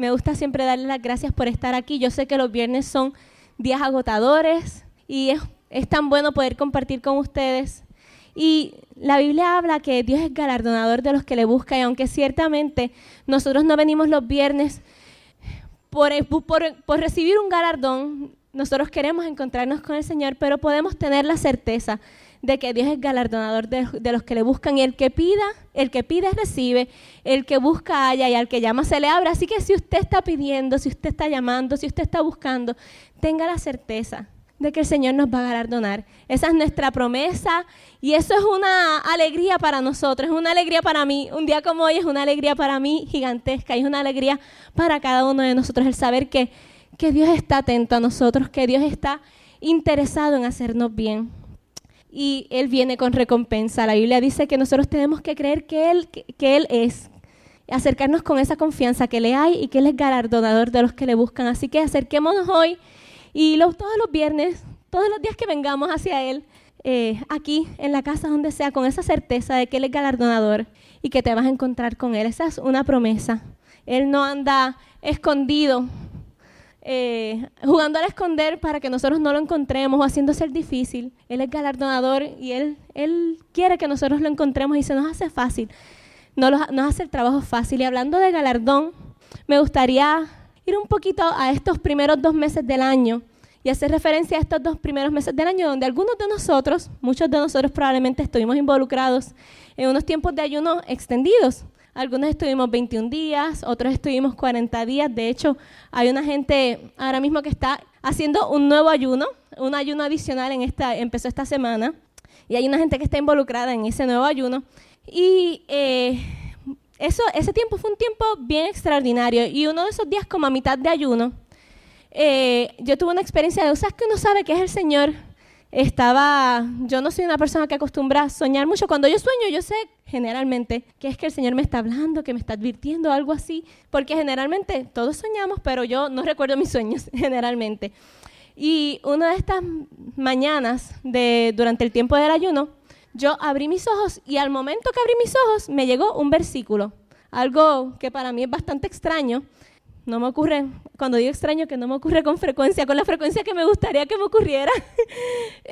me gusta siempre darle las gracias por estar aquí. Yo sé que los viernes son días agotadores y es, es tan bueno poder compartir con ustedes. Y la Biblia habla que Dios es galardonador de los que le buscan y aunque ciertamente nosotros no venimos los viernes por, por, recibir un galardón, nosotros queremos encontrarnos con el Señor, pero podemos tener la certeza de que Dios es galardonador de, los que le buscan y el que pida, el que pide recibe, el que busca haya y al que llama se le abre. Así que si usted está pidiendo, si usted está llamando, si usted está buscando, tenga la certeza de que el Señor nos va a galardonar. Esa es nuestra promesa y eso es una alegría para nosotros, es una alegría para mí. Un día como hoy es una alegría para mí gigantesca y es una alegría para cada uno de nosotros el saber que, que Dios está atento a nosotros, que Dios está interesado en hacernos bien. Y Él viene con recompensa. La Biblia dice que nosotros tenemos que creer que Él, que, Él es, acercarnos con esa confianza que le hay y que Él es galardonador de los que le buscan. Así que acerquémonos hoy y todos los viernes, todos los días que vengamos hacia Él, eh, aquí en la casa, donde sea, con esa certeza de que Él es galardonador y que te vas a encontrar con Él. Esa es una promesa. Él no anda escondido, eh, jugando al esconder para que nosotros no lo encontremos o haciendo ser difícil. Él es galardonador y Él, él quiere que nosotros lo encontremos y se nos hace fácil. No nos hace el trabajo fácil. Y hablando de galardón, me gustaría ir un poquito a estos primeros dos meses del año y hacer referencia a estos dos primeros meses del año donde algunos de nosotros, muchos de nosotros probablemente estuvimos involucrados en unos tiempos de ayuno extendidos. Algunos estuvimos 21 días, otros estuvimos 40 días. De hecho, hay una gente ahora mismo que está haciendo un nuevo ayuno, un ayuno adicional en esta, empezó esta semana. Y hay una gente que está involucrada en ese nuevo ayuno. Y eh, eso, ese tiempo fue un tiempo bien extraordinario y uno de esos días como a mitad de ayuno, eh, yo tuve una experiencia de, ¿sabes que uno sabe que es el Señor? Estaba, yo no soy una persona que acostumbra a soñar mucho. Cuando yo sueño, yo sé generalmente que es que el Señor me está hablando, que me está advirtiendo, algo así, porque generalmente todos soñamos, pero yo no recuerdo mis sueños generalmente. Y una de estas mañanas de, durante el tiempo del ayuno, yo abrí mis ojos y al momento que abrí mis ojos me llegó un versículo, algo que para mí es bastante extraño. No me ocurre, cuando digo extraño, que no me ocurre con frecuencia, con la frecuencia que me gustaría que me ocurriera.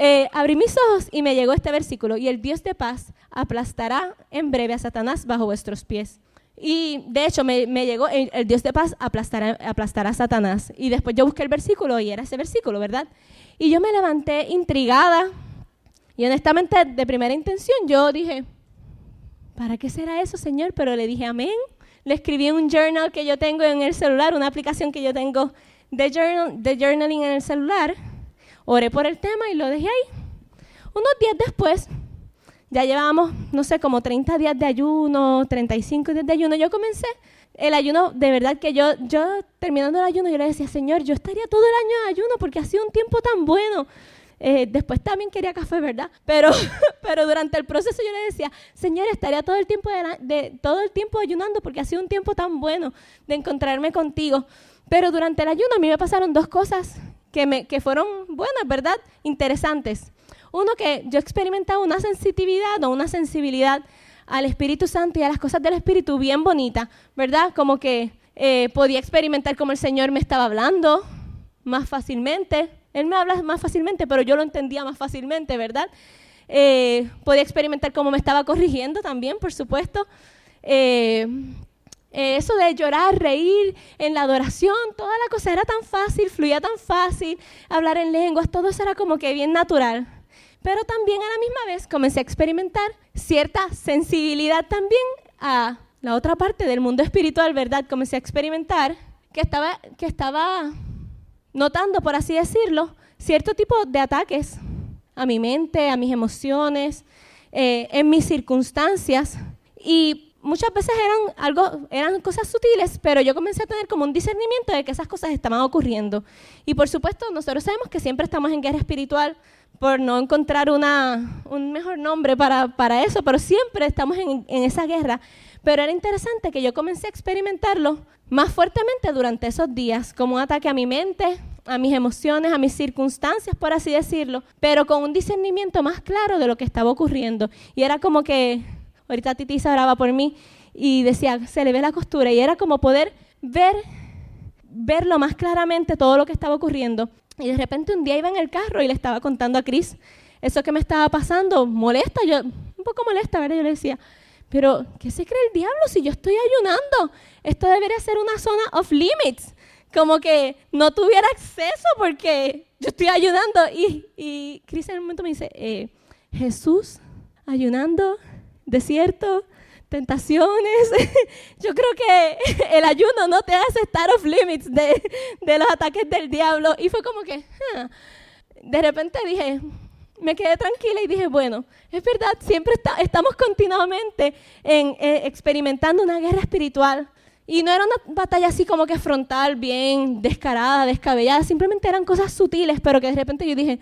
Eh, abrí mis ojos y me llegó este versículo, y el Dios de paz aplastará en breve a Satanás bajo vuestros pies. Y de hecho me, llegó, el, Dios de paz aplastará, aplastará a Satanás. Y después yo busqué el versículo y era ese versículo, ¿verdad? Y yo me levanté intrigada, y honestamente, de primera intención, yo dije, ¿para qué será eso, Señor? Pero le dije, amén. Le escribí un journal que yo tengo en el celular, una aplicación que yo tengo de, journal, de journaling en el celular. Oré por el tema y lo dejé ahí. Unos días después, ya llevábamos, no sé, como 30 días de ayuno, 35 días de ayuno. Yo comencé el ayuno, de verdad que yo, yo terminando el ayuno, yo le decía, Señor, yo estaría todo el año de ayuno porque ha sido un tiempo tan bueno. Eh, después también quería café, ¿verdad? Pero, pero durante el proceso yo le decía, Señor, estaría todo el, tiempo de, todo el tiempo ayunando porque ha sido un tiempo tan bueno de encontrarme contigo. Pero durante el ayuno a mí me pasaron dos cosas que, me, que fueron buenas, ¿verdad? Interesantes. Uno, que yo experimentaba una sensitividad o una sensibilidad al Espíritu Santo y a las cosas del Espíritu bien bonita, ¿verdad? Como que eh, podía experimentar como el Señor me estaba hablando más fácilmente, él me habla más fácilmente, pero yo lo entendía más fácilmente, ¿verdad? Eh, podía experimentar cómo me estaba corrigiendo también, por supuesto. Eh, eso de llorar, reír en la adoración, toda la cosa era tan fácil, fluía tan fácil, hablar en lenguas, todo eso era como que bien natural. Pero también a la misma vez comencé a experimentar cierta sensibilidad también a la otra parte del mundo espiritual, ¿verdad? Comencé a experimentar que estaba, que estaba notando, por así decirlo, cierto tipo de ataques a mi mente, a mis emociones, eh, en mis circunstancias. Y muchas veces eran, algo, eran cosas sutiles, pero yo comencé a tener como un discernimiento de que esas cosas estaban ocurriendo. Y por supuesto, nosotros sabemos que siempre estamos en guerra espiritual por no encontrar una, un mejor nombre para, para eso, pero siempre estamos en, en esa guerra. Pero era interesante que yo comencé a experimentarlo más fuertemente durante esos días, como un ataque a mi mente, a mis emociones, a mis circunstancias, por así decirlo, pero con un discernimiento más claro de lo que estaba ocurriendo. Y era como que, ahorita Titi se oraba por mí y decía, se le ve la costura, y era como poder ver verlo más claramente todo lo que estaba ocurriendo. Y de repente un día iba en el carro y le estaba contando a Chris eso que me estaba pasando, molesta, yo un poco molesta, ¿verdad? Yo le decía, pero ¿qué se cree el diablo si yo estoy ayunando? Esto debería ser una zona of limits, como que no tuviera acceso porque yo estoy ayunando. Y, y Chris en un momento me dice, eh, Jesús ayunando, desierto, tentaciones. Yo creo que el ayuno no te hace estar off limits de los ataques del diablo. Y fue como que, de repente dije, me quedé tranquila y dije, bueno, es verdad, siempre estamos continuamente en, eh, experimentando una guerra espiritual. Y no era una batalla así como que frontal, bien descarada, descabellada, simplemente eran cosas sutiles, pero que de repente yo dije,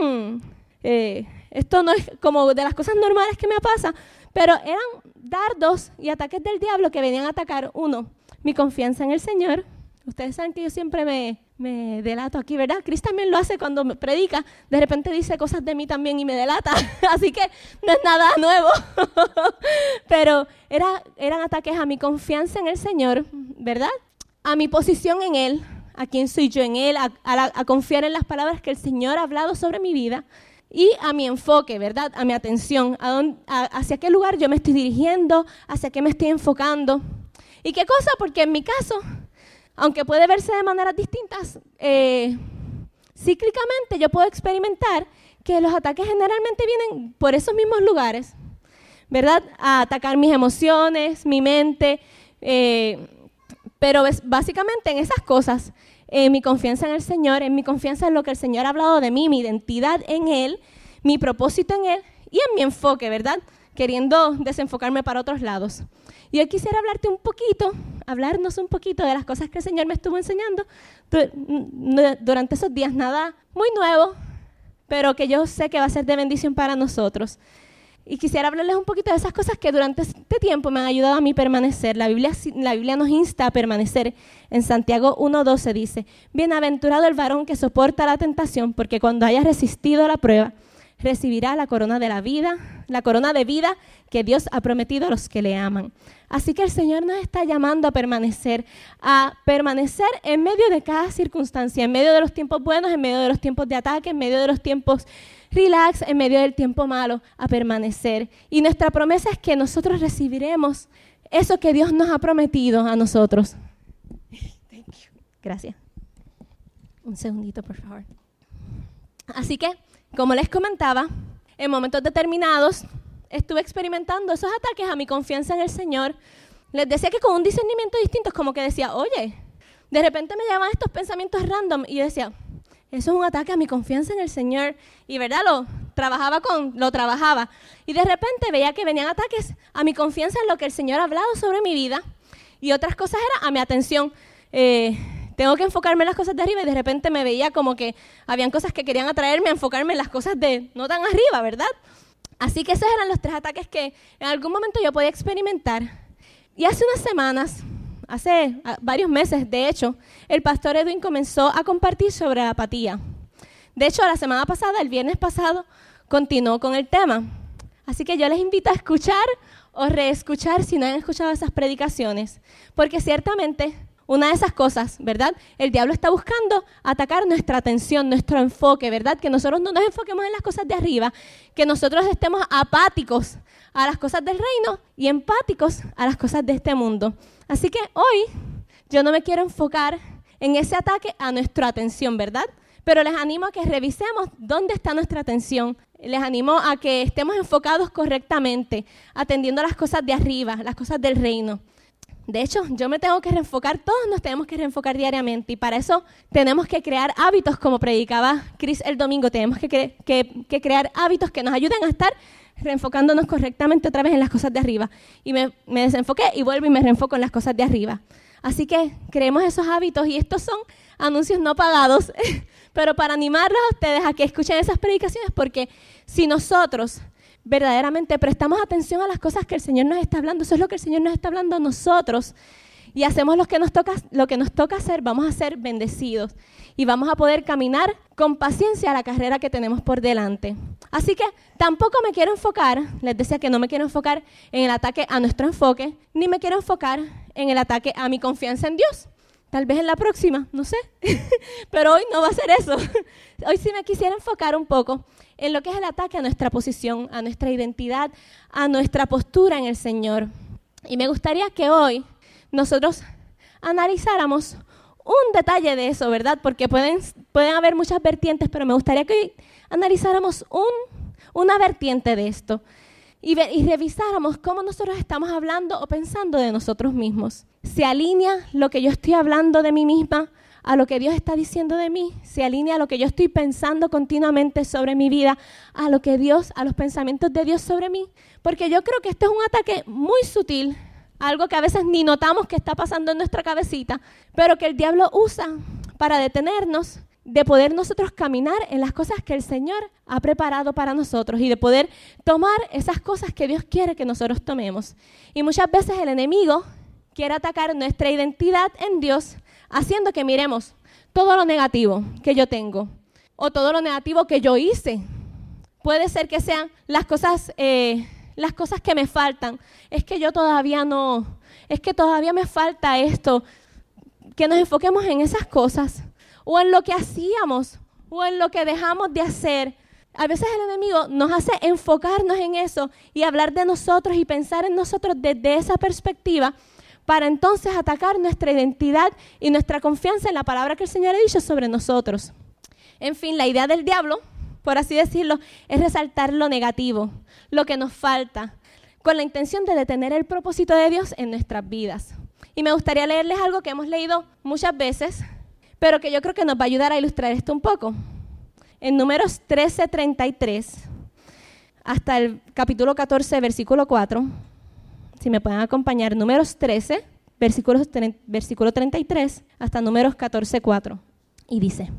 hmm, eh, esto no es como de las cosas normales que me pasa, pero eran dardos y ataques del diablo que venían a atacar, uno, mi confianza en el Señor. Ustedes saben que yo siempre me, me delato aquí, ¿verdad? Cristo también lo hace cuando me predica, de repente dice cosas de mí también y me delata, así que no es nada nuevo, pero era, eran ataques a mi confianza en el Señor, ¿verdad? A mi posición en Él, a quién soy yo en Él, a, a confiar en las palabras que el Señor ha hablado sobre mi vida y a mi enfoque, ¿verdad? A mi atención, a hacia qué lugar yo me estoy dirigiendo, hacia qué me estoy enfocando. ¿Y qué cosa? Porque en mi caso, aunque puede verse de maneras distintas, eh, cíclicamente yo puedo experimentar que los ataques generalmente vienen por esos mismos lugares, ¿verdad? A atacar mis emociones, mi mente, eh, pero básicamente en esas cosas en mi confianza en el Señor, en mi confianza en lo que el Señor ha hablado de mí, mi identidad en Él, mi propósito en Él y en mi enfoque, ¿verdad? Queriendo desenfocarme para otros lados. Y hoy quisiera hablarte un poquito, hablarnos un poquito de las cosas que el Señor me estuvo enseñando durante esos días. Nada muy nuevo, pero que yo sé que va a ser de bendición para nosotros. Y quisiera hablarles un poquito de esas cosas que durante este tiempo me han ayudado a mí permanecer. La Biblia, la Biblia nos insta a permanecer. En Santiago 1.12 dice, Bienaventurado el varón que soporta la tentación, porque cuando haya resistido la prueba, recibirá la corona de la vida, la corona de vida que Dios ha prometido a los que le aman. Así que el Señor nos está llamando a permanecer, a permanecer en medio de cada circunstancia, en medio de los tiempos buenos, en medio de los tiempos de ataque, en medio de los tiempos relax en medio del tiempo malo a permanecer. Y nuestra promesa es que nosotros recibiremos eso que Dios nos ha prometido a nosotros. Gracias. Un segundito, por favor. Así que, como les comentaba, en momentos determinados estuve experimentando esos ataques a mi confianza en el Señor. Les decía que con un discernimiento distinto, como que decía, oye, de repente me llaman estos pensamientos random y yo decía, eso es un ataque a mi confianza en el Señor. Y verdad, lo trabajaba con, lo trabajaba. Y de repente veía que venían ataques a mi confianza en lo que el Señor ha hablado sobre mi vida. Y otras cosas era a mi atención. Eh, tengo que enfocarme en las cosas de arriba y de repente me veía como que habían cosas que querían atraerme a enfocarme en las cosas de no tan arriba, ¿verdad? Así que esos eran los tres ataques que en algún momento yo podía experimentar. Y hace unas semanas hace ah, varios meses, de hecho, el pastor Edwin comenzó a compartir sobre la apatía. De hecho, la semana pasada, el viernes pasado, continuó con el tema. Así que yo les invito a escuchar o reescuchar si no han escuchado esas predicaciones, porque ciertamente una de esas cosas, ¿verdad? El diablo está buscando atacar nuestra atención, nuestro enfoque, ¿verdad? Que nosotros no nos enfoquemos en las cosas de arriba, que nosotros estemos apáticos a las cosas del reino y empáticos a las cosas de este mundo. Así que hoy yo no me quiero enfocar en ese ataque a nuestra atención, ¿verdad? Pero les animo a que revisemos dónde está nuestra atención. Les animo a que estemos enfocados correctamente, atendiendo las cosas de arriba, las cosas del reino. De hecho, yo me tengo que reenfocar, todos nos tenemos que reenfocar diariamente y para eso tenemos que crear hábitos, como predicaba Chris el domingo, tenemos que, crear hábitos que nos ayuden a estar reenfocándonos correctamente otra vez en las cosas de arriba. Y me, desenfoqué y vuelvo y me reenfoco en las cosas de arriba. Así que creemos esos hábitos y estos son anuncios no pagados, pero para animarlos a ustedes a que escuchen esas predicaciones, porque si nosotros verdaderamente prestamos atención a las cosas que el Señor nos está hablando, eso es lo que el Señor nos está hablando a nosotros, y hacemos lo que nos toca, lo que nos toca hacer, vamos a ser bendecidos y vamos a poder caminar con paciencia la carrera que tenemos por delante. Así que tampoco me quiero enfocar, les decía que no me quiero enfocar en el ataque a nuestro enfoque, ni me quiero enfocar en el ataque a mi confianza en Dios, Tal vez en la próxima, no sé. Pero hoy no va a ser eso. Hoy sí me quisiera enfocar un poco en lo que es el ataque a nuestra posición, a nuestra identidad, a nuestra postura en el Señor. Y me gustaría que hoy nosotros analizáramos un detalle de eso, ¿verdad? Porque pueden, pueden haber muchas vertientes, pero me gustaría que hoy analizáramos un, una vertiente de esto y, y revisáramos cómo nosotros estamos hablando o pensando de nosotros mismos. ¿Se alinea lo que yo estoy hablando de mí misma a lo que Dios está diciendo de mí? ¿Se alinea a lo que yo estoy pensando continuamente sobre mi vida, a lo que Dios, a los pensamientos de Dios sobre mí? Porque yo creo que esto es un ataque muy sutil, algo que a veces ni notamos que está pasando en nuestra cabecita, pero que el diablo usa para detenernos de poder nosotros caminar en las cosas que el Señor ha preparado para nosotros y de poder tomar esas cosas que Dios quiere que nosotros tomemos. Y muchas veces el enemigo quiere atacar nuestra identidad en Dios, haciendo que miremos todo lo negativo que yo tengo o todo lo negativo que yo hice. Puede ser que sean las cosas, eh, las cosas que me faltan. Es que yo todavía no, es que todavía me falta esto. Que nos enfoquemos en esas cosas o en lo que hacíamos o en lo que dejamos de hacer. A veces el enemigo nos hace enfocarnos en eso y hablar de nosotros y pensar en nosotros desde esa perspectiva para entonces atacar nuestra identidad y nuestra confianza en la palabra que el Señor ha dicho sobre nosotros. En fin, la idea del diablo, por así decirlo, es resaltar lo negativo, lo que nos falta, con la intención de detener el propósito de Dios en nuestras vidas. Y me gustaría leerles algo que hemos leído muchas veces, pero que yo creo que nos va a ayudar a ilustrar esto un poco. En números 13:33 hasta el capítulo 14, versículo 4, si me pueden acompañar, números 13, versículos, versículo 33 hasta números 14, 4. Y dice,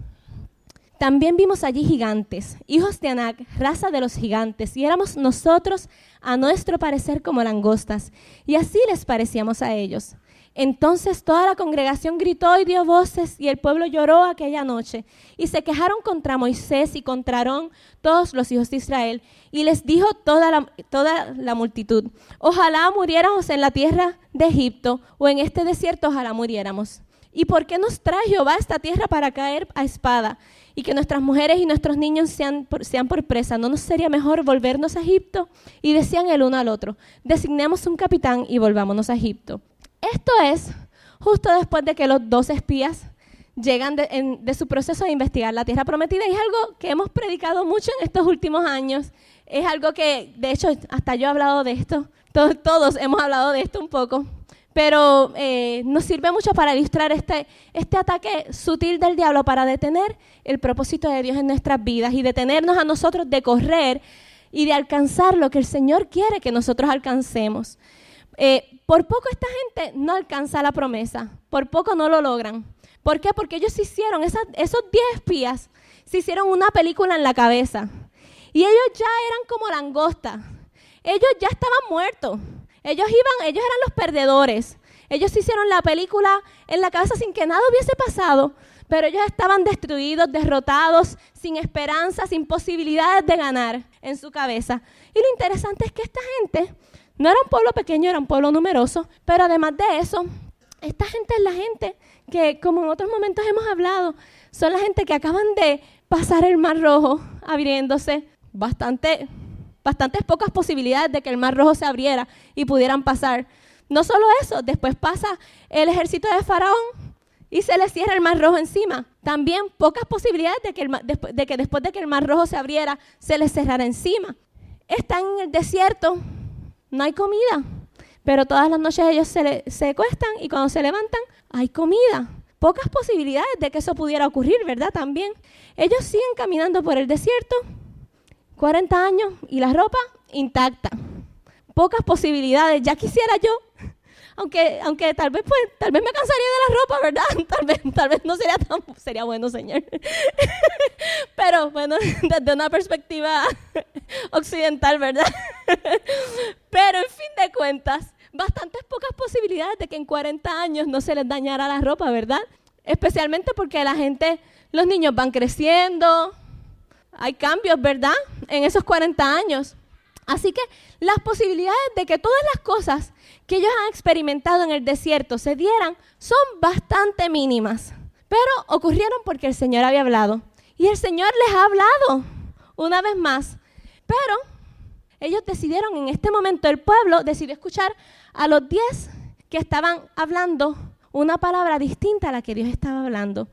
también vimos allí gigantes, hijos de Anac, raza de los gigantes, y éramos nosotros a nuestro parecer como langostas, y así les parecíamos a ellos. Entonces toda la congregación gritó y dio voces y el pueblo lloró aquella noche. Y se quejaron contra Moisés y contra Aarón todos los hijos de Israel. Y les dijo toda la, multitud, ojalá muriéramos en la tierra de Egipto o en este desierto, ojalá muriéramos. ¿Y por qué nos trae Jehová a esta tierra para caer a espada? Y que nuestras mujeres y nuestros niños sean por, sean por presa. ¿No nos sería mejor volvernos a Egipto? Y decían el uno al otro, designemos un capitán y volvámonos a Egipto. Esto es justo después de que los dos espías llegan de, su proceso de investigar la tierra prometida y es algo que hemos predicado mucho en estos últimos años. Es algo que, de hecho, hasta yo he hablado de esto, todos, hemos hablado de esto un poco, pero eh, nos sirve mucho para ilustrar este, este ataque sutil del diablo para detener el propósito de Dios en nuestras vidas y detenernos a nosotros de correr y de alcanzar lo que el Señor quiere que nosotros alcancemos. Eh, por poco esta gente no alcanza la promesa, por poco no lo logran. ¿Por qué? Porque ellos hicieron, esos 10 espías, se hicieron una película en la cabeza. Y ellos ya eran como langostas. Ellos ya estaban muertos. Ellos iban, ellos eran los perdedores. Ellos hicieron la película en la cabeza sin que nada hubiese pasado, pero ellos estaban destruidos, derrotados, sin esperanza, sin posibilidades de ganar en su cabeza. Y lo interesante es que esta gente no era un pueblo pequeño, era un pueblo numeroso, pero además de eso, esta gente es la gente que, como en otros momentos hemos hablado, son la gente que acaban de pasar el Mar Rojo abriéndose, bastante, bastantes pocas posibilidades de que el Mar Rojo se abriera y pudieran pasar. No solo eso, después pasa el ejército de Faraón y se le cierra el Mar Rojo encima. También pocas posibilidades de que, de que después de que el Mar Rojo se abriera, se les cerrara encima. Están en el desierto, no hay comida. Pero todas las noches ellos se, se cuestan y cuando se levantan hay comida. Pocas posibilidades de que eso pudiera ocurrir, ¿verdad? También. Ellos siguen caminando por el desierto, 40 años y la ropa intacta. Pocas posibilidades. Ya quisiera yo aunque, aunque tal vez pues, tal vez me cansaría de la ropa, ¿verdad? Tal vez, tal vez no sería tan, sería bueno, señor. Pero bueno, desde una perspectiva occidental, ¿verdad? Pero en fin de cuentas, bastantes pocas posibilidades de que en 40 años no se les dañara la ropa, ¿verdad? Especialmente porque la gente, los niños van creciendo, hay cambios, ¿verdad? En esos 40 años. Así que las posibilidades de que todas las cosas que ellos han experimentado en el desierto se dieran son bastante mínimas, pero ocurrieron porque el Señor había hablado. Y el Señor les ha hablado una vez más, pero ellos decidieron en este momento, el pueblo decidió escuchar a los diez que estaban hablando una palabra distinta a la que Dios estaba hablando.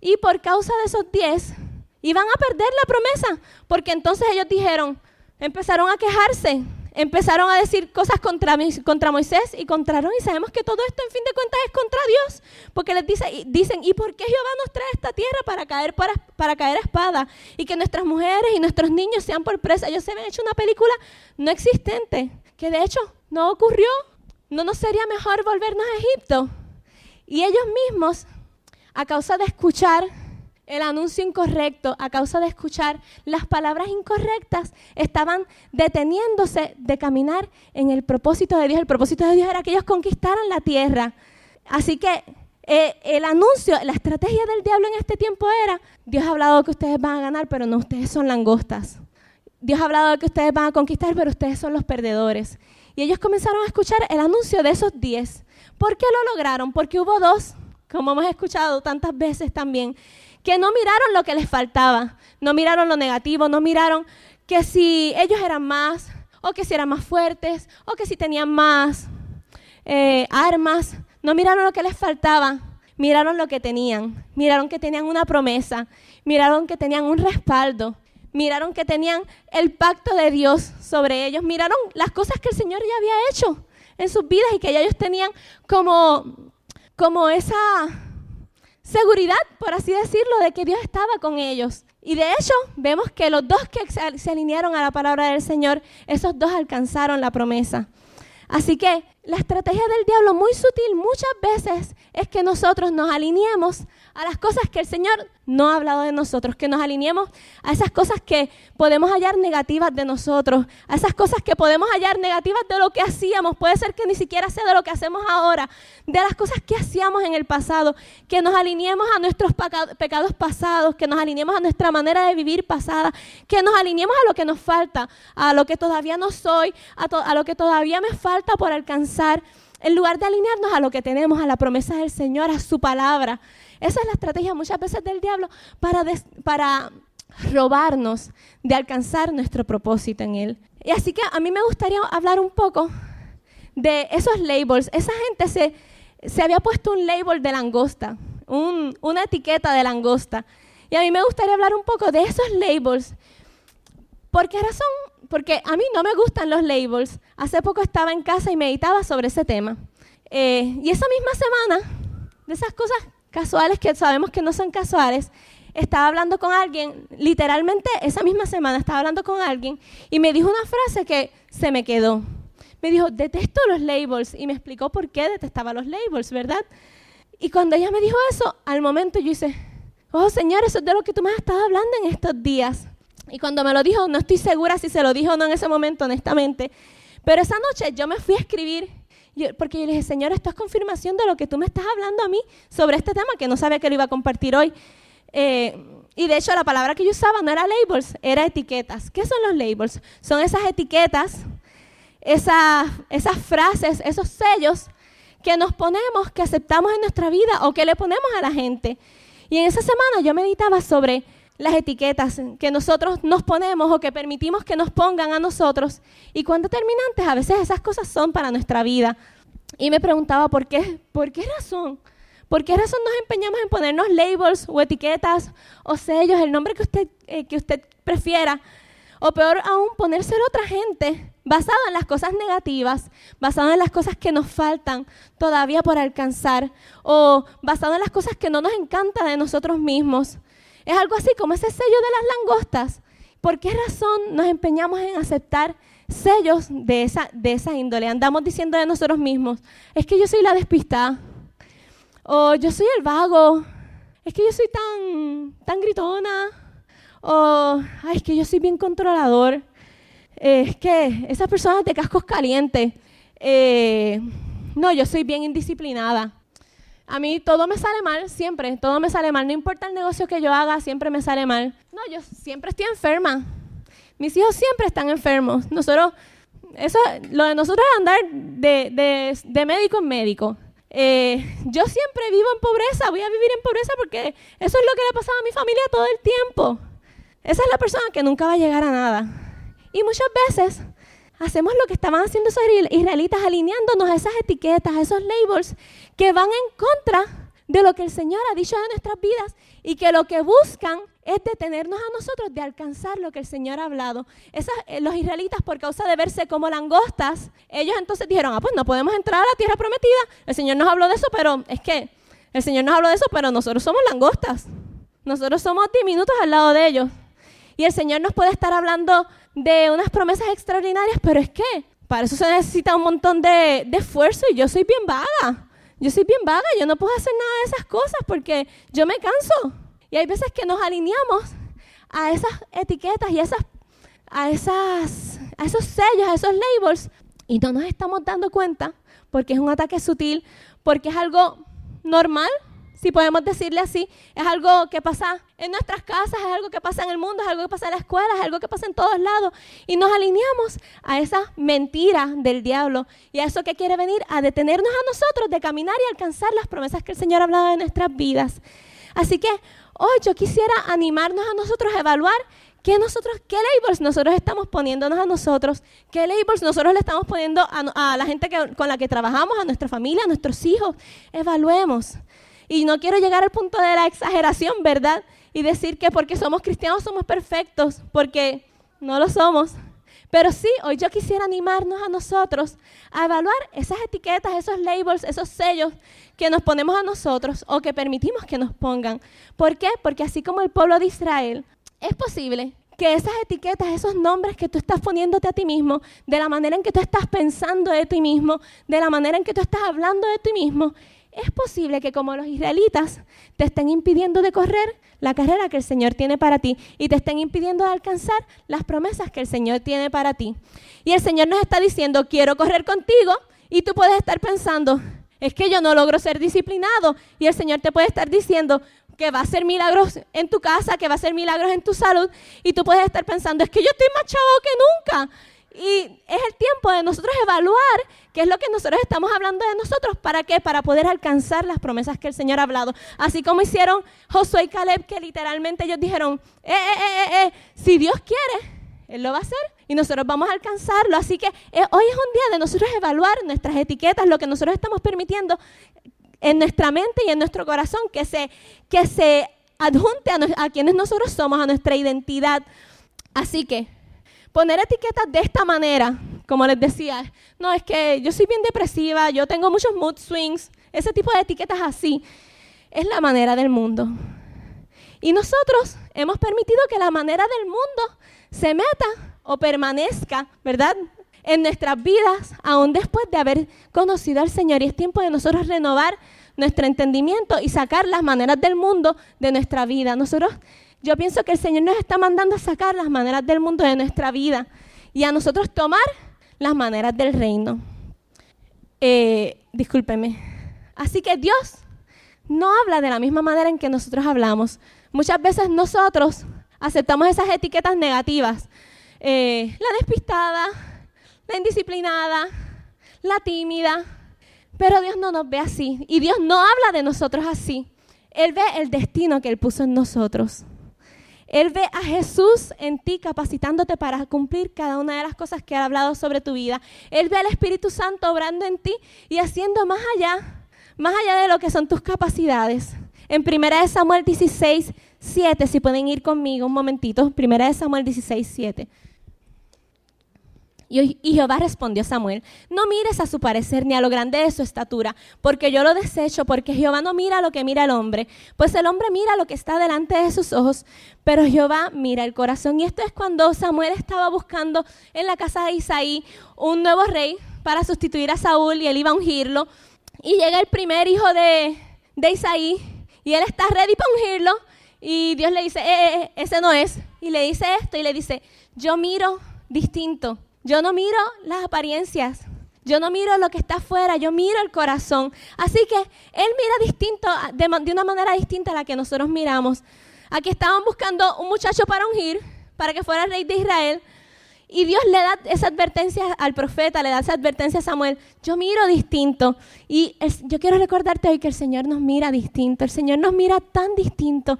Y por causa de esos diez, iban a perder la promesa, porque entonces ellos dijeron, empezaron a quejarse, empezaron a decir cosas contra, contra Moisés y contra y sabemos que todo esto en fin de cuentas es contra Dios, porque les dice, dicen, ¿y por qué Jehová nos trae esta tierra para caer, para, para caer a espada? Y que nuestras mujeres y nuestros niños sean por presa. Ellos se habían hecho una película no existente, que de hecho no ocurrió. ¿No nos sería mejor volvernos a Egipto? Y ellos mismos, a causa de escuchar el anuncio incorrecto, a causa de escuchar las palabras incorrectas, estaban deteniéndose de caminar en el propósito de Dios. El propósito de Dios era que ellos conquistaran la tierra. Así que eh, el anuncio, la estrategia del diablo en este tiempo era, Dios ha hablado que ustedes van a ganar, pero no, ustedes son langostas. Dios ha hablado de que ustedes van a conquistar, pero ustedes son los perdedores. Y ellos comenzaron a escuchar el anuncio de esos diez. ¿Por qué lo lograron? Porque hubo dos, como hemos escuchado tantas veces también, que no miraron lo que les faltaba, no miraron lo negativo, no miraron que si ellos eran más, o que si eran más fuertes, o que si tenían más eh, armas, no miraron lo que les faltaba, miraron lo que tenían, miraron que tenían una promesa, miraron que tenían un respaldo, miraron que tenían el pacto de Dios sobre ellos, miraron las cosas que el Señor ya había hecho en sus vidas y que ellos tenían como, como esa seguridad, por así decirlo, de que Dios estaba con ellos. Y de hecho, vemos que los dos que se alinearon a la palabra del Señor, esos dos alcanzaron la promesa. Así que la estrategia del diablo muy sutil muchas veces es que nosotros nos alineemos a las cosas que el Señor no ha hablado de nosotros, que nos alineemos a esas cosas que podemos hallar negativas de nosotros, a esas cosas que podemos hallar negativas de lo que hacíamos, puede ser que ni siquiera sea de lo que hacemos ahora, de las cosas que hacíamos en el pasado, que nos alineemos a nuestros pecados pasados, que nos alineemos a nuestra manera de vivir pasada, que nos alineemos a lo que nos falta, a lo que todavía no soy, a, lo que todavía me falta por alcanzar en lugar de alinearnos a lo que tenemos, a la promesa del Señor, a su palabra. Esa es la estrategia muchas veces del diablo para, para robarnos de alcanzar nuestro propósito en Él. Y así que a mí me gustaría hablar un poco de esos labels. Esa gente se, se había puesto un label de langosta, una etiqueta de langosta. Y a mí me gustaría hablar un poco de esos labels. ¿Por qué razón? Porque a mí no me gustan los labels. Hace poco estaba en casa y meditaba sobre ese tema. Eh, y esa misma semana, de esas cosas casuales que sabemos que no son casuales, estaba hablando con alguien, literalmente esa misma semana estaba hablando con alguien y me dijo una frase que se me quedó. Me dijo, detesto los labels y me explicó por qué detestaba los labels, ¿verdad? Y cuando ella me dijo eso, al momento yo hice, oh Señor, eso es de lo que tú me has estado hablando en estos días. Y cuando me lo dijo, no estoy segura si se lo dijo o no en ese momento, honestamente, pero esa noche yo me fui a escribir porque yo le dije, Señor, esto es confirmación de lo que tú me estás hablando a mí sobre este tema, que no sabía que lo iba a compartir hoy. Eh, y de hecho la palabra que yo usaba no era labels, era etiquetas. ¿Qué son los labels? Son esas etiquetas, esas, esas frases, esos sellos que nos ponemos, que aceptamos en nuestra vida o que le ponemos a la gente. Y en esa semana yo meditaba sobre las etiquetas que nosotros nos ponemos o que permitimos que nos pongan a nosotros y cuán determinantes a veces esas cosas son para nuestra vida. Y me preguntaba por qué, por qué razón, por qué razón nos empeñamos en ponernos labels o etiquetas o sellos, el nombre que usted, eh, que usted prefiera, o peor aún, ponerse a otra gente basado en las cosas negativas, basado en las cosas que nos faltan todavía por alcanzar, o basado en las cosas que no nos encanta de nosotros mismos. Es algo así como ese sello de las langostas. ¿Por qué razón nos empeñamos en aceptar sellos de esa, de esa índole? Andamos diciendo de nosotros mismos, es que yo soy la despistada, o yo soy el vago, es que yo soy tan, tan gritona, o es que yo soy bien controlador, es que esas personas de cascos calientes, eh, no, yo soy bien indisciplinada. A mí todo me sale mal, siempre, todo me sale mal. No importa el negocio que yo haga, siempre me sale mal. No, yo siempre estoy enferma. Mis hijos siempre están enfermos. Nosotros eso, lo de nosotros es andar de, médico en médico. Eh, yo siempre vivo en pobreza, voy a vivir en pobreza porque eso es lo que le ha pasado a mi familia todo el tiempo. Esa es la persona que nunca va a llegar a nada. Y muchas veces hacemos lo que estaban haciendo esos israelitas, alineándonos a esas etiquetas, a esos labels que van en contra de lo que el Señor ha dicho de nuestras vidas y que lo que buscan es detenernos a nosotros de alcanzar lo que el Señor ha hablado. Eh, los israelitas, por causa de verse como langostas, ellos entonces dijeron, ah, pues no podemos entrar a la tierra prometida. El Señor nos habló de eso, pero es que el Señor nos habló de eso, pero nosotros somos langostas. Nosotros somos diminutos al lado de ellos. Y el Señor nos puede estar hablando de unas promesas extraordinarias, pero es que para eso se necesita un montón de, de esfuerzo y yo soy bien vaga. Yo soy bien vaga, yo no puedo hacer nada de esas cosas porque yo me canso. Y hay veces que nos alineamos a esas etiquetas y a, esas, a, esas, a esos sellos, a esos labels, y no nos estamos dando cuenta porque es un ataque sutil, porque es algo normal, si podemos decirle así, es algo que pasa en nuestras casas, es algo que pasa en el mundo, es algo que pasa en la escuela, es algo que pasa en todos lados. Y nos alineamos a esa mentira del diablo y a eso que quiere venir a detenernos a nosotros de caminar y alcanzar las promesas que el Señor ha hablado de nuestras vidas. Así que hoy yo quisiera animarnos a nosotros a evaluar qué nosotros, qué labels nosotros estamos poniéndonos a nosotros, qué labels nosotros le estamos poniendo a, la gente con la que trabajamos, a nuestra familia, a nuestros hijos. Evaluemos. Y no quiero llegar al punto de la exageración, ¿verdad? Y decir que porque somos cristianos somos perfectos, porque no lo somos. Pero sí, hoy yo quisiera animarnos a nosotros a evaluar esas etiquetas, esos labels, esos sellos que nos ponemos a nosotros o que permitimos que nos pongan. ¿Por qué? Porque así como el pueblo de Israel, es posible que esas etiquetas, esos nombres que tú estás poniéndote a ti mismo, de la manera en que tú estás pensando de ti mismo, de la manera en que tú estás hablando de ti mismo, es posible que como los israelitas te estén impidiendo de correr la carrera que el Señor tiene para ti y te estén impidiendo de alcanzar las promesas que el Señor tiene para ti. Y el Señor nos está diciendo, quiero correr contigo y tú puedes estar pensando, es que yo no logro ser disciplinado y el Señor te puede estar diciendo que va a hacer milagros en tu casa, que va a hacer milagros en tu salud y tú puedes estar pensando, es que yo estoy más chavo que nunca y es el tiempo de nosotros evaluar qué es lo que nosotros estamos hablando de nosotros. ¿Para qué? Para poder alcanzar las promesas que el Señor ha hablado. Así como hicieron Josué y Caleb, que literalmente ellos dijeron, eh, eh, eh, eh, eh si Dios quiere, Él lo va a hacer y nosotros vamos a alcanzarlo. Así que hoy es un día de nosotros evaluar nuestras etiquetas, lo que nosotros estamos permitiendo en nuestra mente y en nuestro corazón, que se, que se adjunte a, a quienes nosotros somos, a nuestra identidad. Así que poner etiquetas de esta manera, como les decía, no, es que yo soy bien depresiva, yo tengo muchos mood swings, ese tipo de etiquetas así, es la manera del mundo. Y nosotros hemos permitido que la manera del mundo se meta o permanezca, ¿verdad? En nuestras vidas, aún después de haber conocido al Señor. Y es tiempo de nosotros renovar nuestro entendimiento y sacar las maneras del mundo de nuestra vida. Nosotros yo pienso que el Señor nos está mandando a sacar las maneras del mundo de nuestra vida y a nosotros tomar las maneras del reino. Eh, discúlpeme. Así que Dios no habla de la misma manera en que nosotros hablamos. Muchas veces nosotros aceptamos esas etiquetas negativas. Eh, la despistada, la indisciplinada, la tímida. Pero Dios no nos ve así. Y Dios no habla de nosotros así. Él ve el destino que Él puso en nosotros. Él ve a Jesús en ti capacitándote para cumplir cada una de las cosas que ha hablado sobre tu vida. Él ve al Espíritu Santo obrando en ti y haciendo más allá, más allá de lo que son tus capacidades. En 1 Samuel 16, 7, si pueden ir conmigo un momentito, 1 Samuel 16, 7. Y, Jehová respondió a Samuel, no mires a su parecer ni a lo grande de su estatura, porque yo lo desecho, porque Jehová no mira lo que mira el hombre, pues el hombre mira lo que está delante de sus ojos, pero Jehová mira el corazón. Y esto es cuando Samuel estaba buscando en la casa de Isaí un nuevo rey para sustituir a Saúl y él iba a ungirlo. Y llega el primer hijo de, de Isaí y él está ready para ungirlo. Y Dios le dice, eh, eh, eh, ese no es. Y le dice esto y le dice, yo miro distinto yo no miro las apariencias. Yo no miro lo que está afuera, yo miro el corazón. Así que Él mira distinto, de, una manera distinta a la que nosotros miramos. Aquí estaban buscando un muchacho para ungir, para que fuera rey de Israel. Y Dios le da esa advertencia al profeta, le da esa advertencia a Samuel. Yo miro distinto. Y yo quiero recordarte hoy que el Señor nos mira distinto. El Señor nos mira tan distinto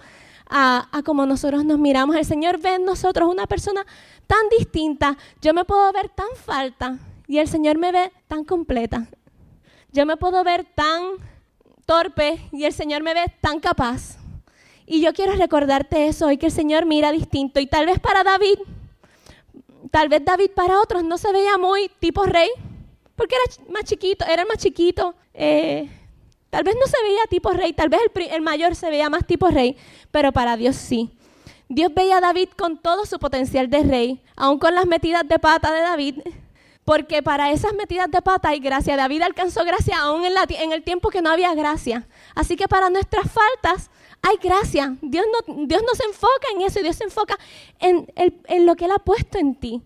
a, a como nosotros nos miramos. El Señor ve en nosotros una persona tan distinta. Yo me puedo ver tan falta y el Señor me ve tan completa. Yo me puedo ver tan torpe y el Señor me ve tan capaz. Y yo quiero recordarte eso hoy, que el Señor mira distinto. Y tal vez para David tal vez David para otros no se veía muy tipo rey, porque era más chiquito, era el más chiquito. Eh, tal vez no se veía tipo rey, tal vez el, mayor se veía más tipo rey, pero para Dios sí. Dios veía a David con todo su potencial de rey, aún con las metidas de pata de David, porque para esas metidas de pata hay gracia. David alcanzó gracia aún en el tiempo que no había gracia. Así que para nuestras faltas hay gracia. Dios no, Dios no se enfoca en eso, Dios se enfoca en, en lo que Él ha puesto en ti.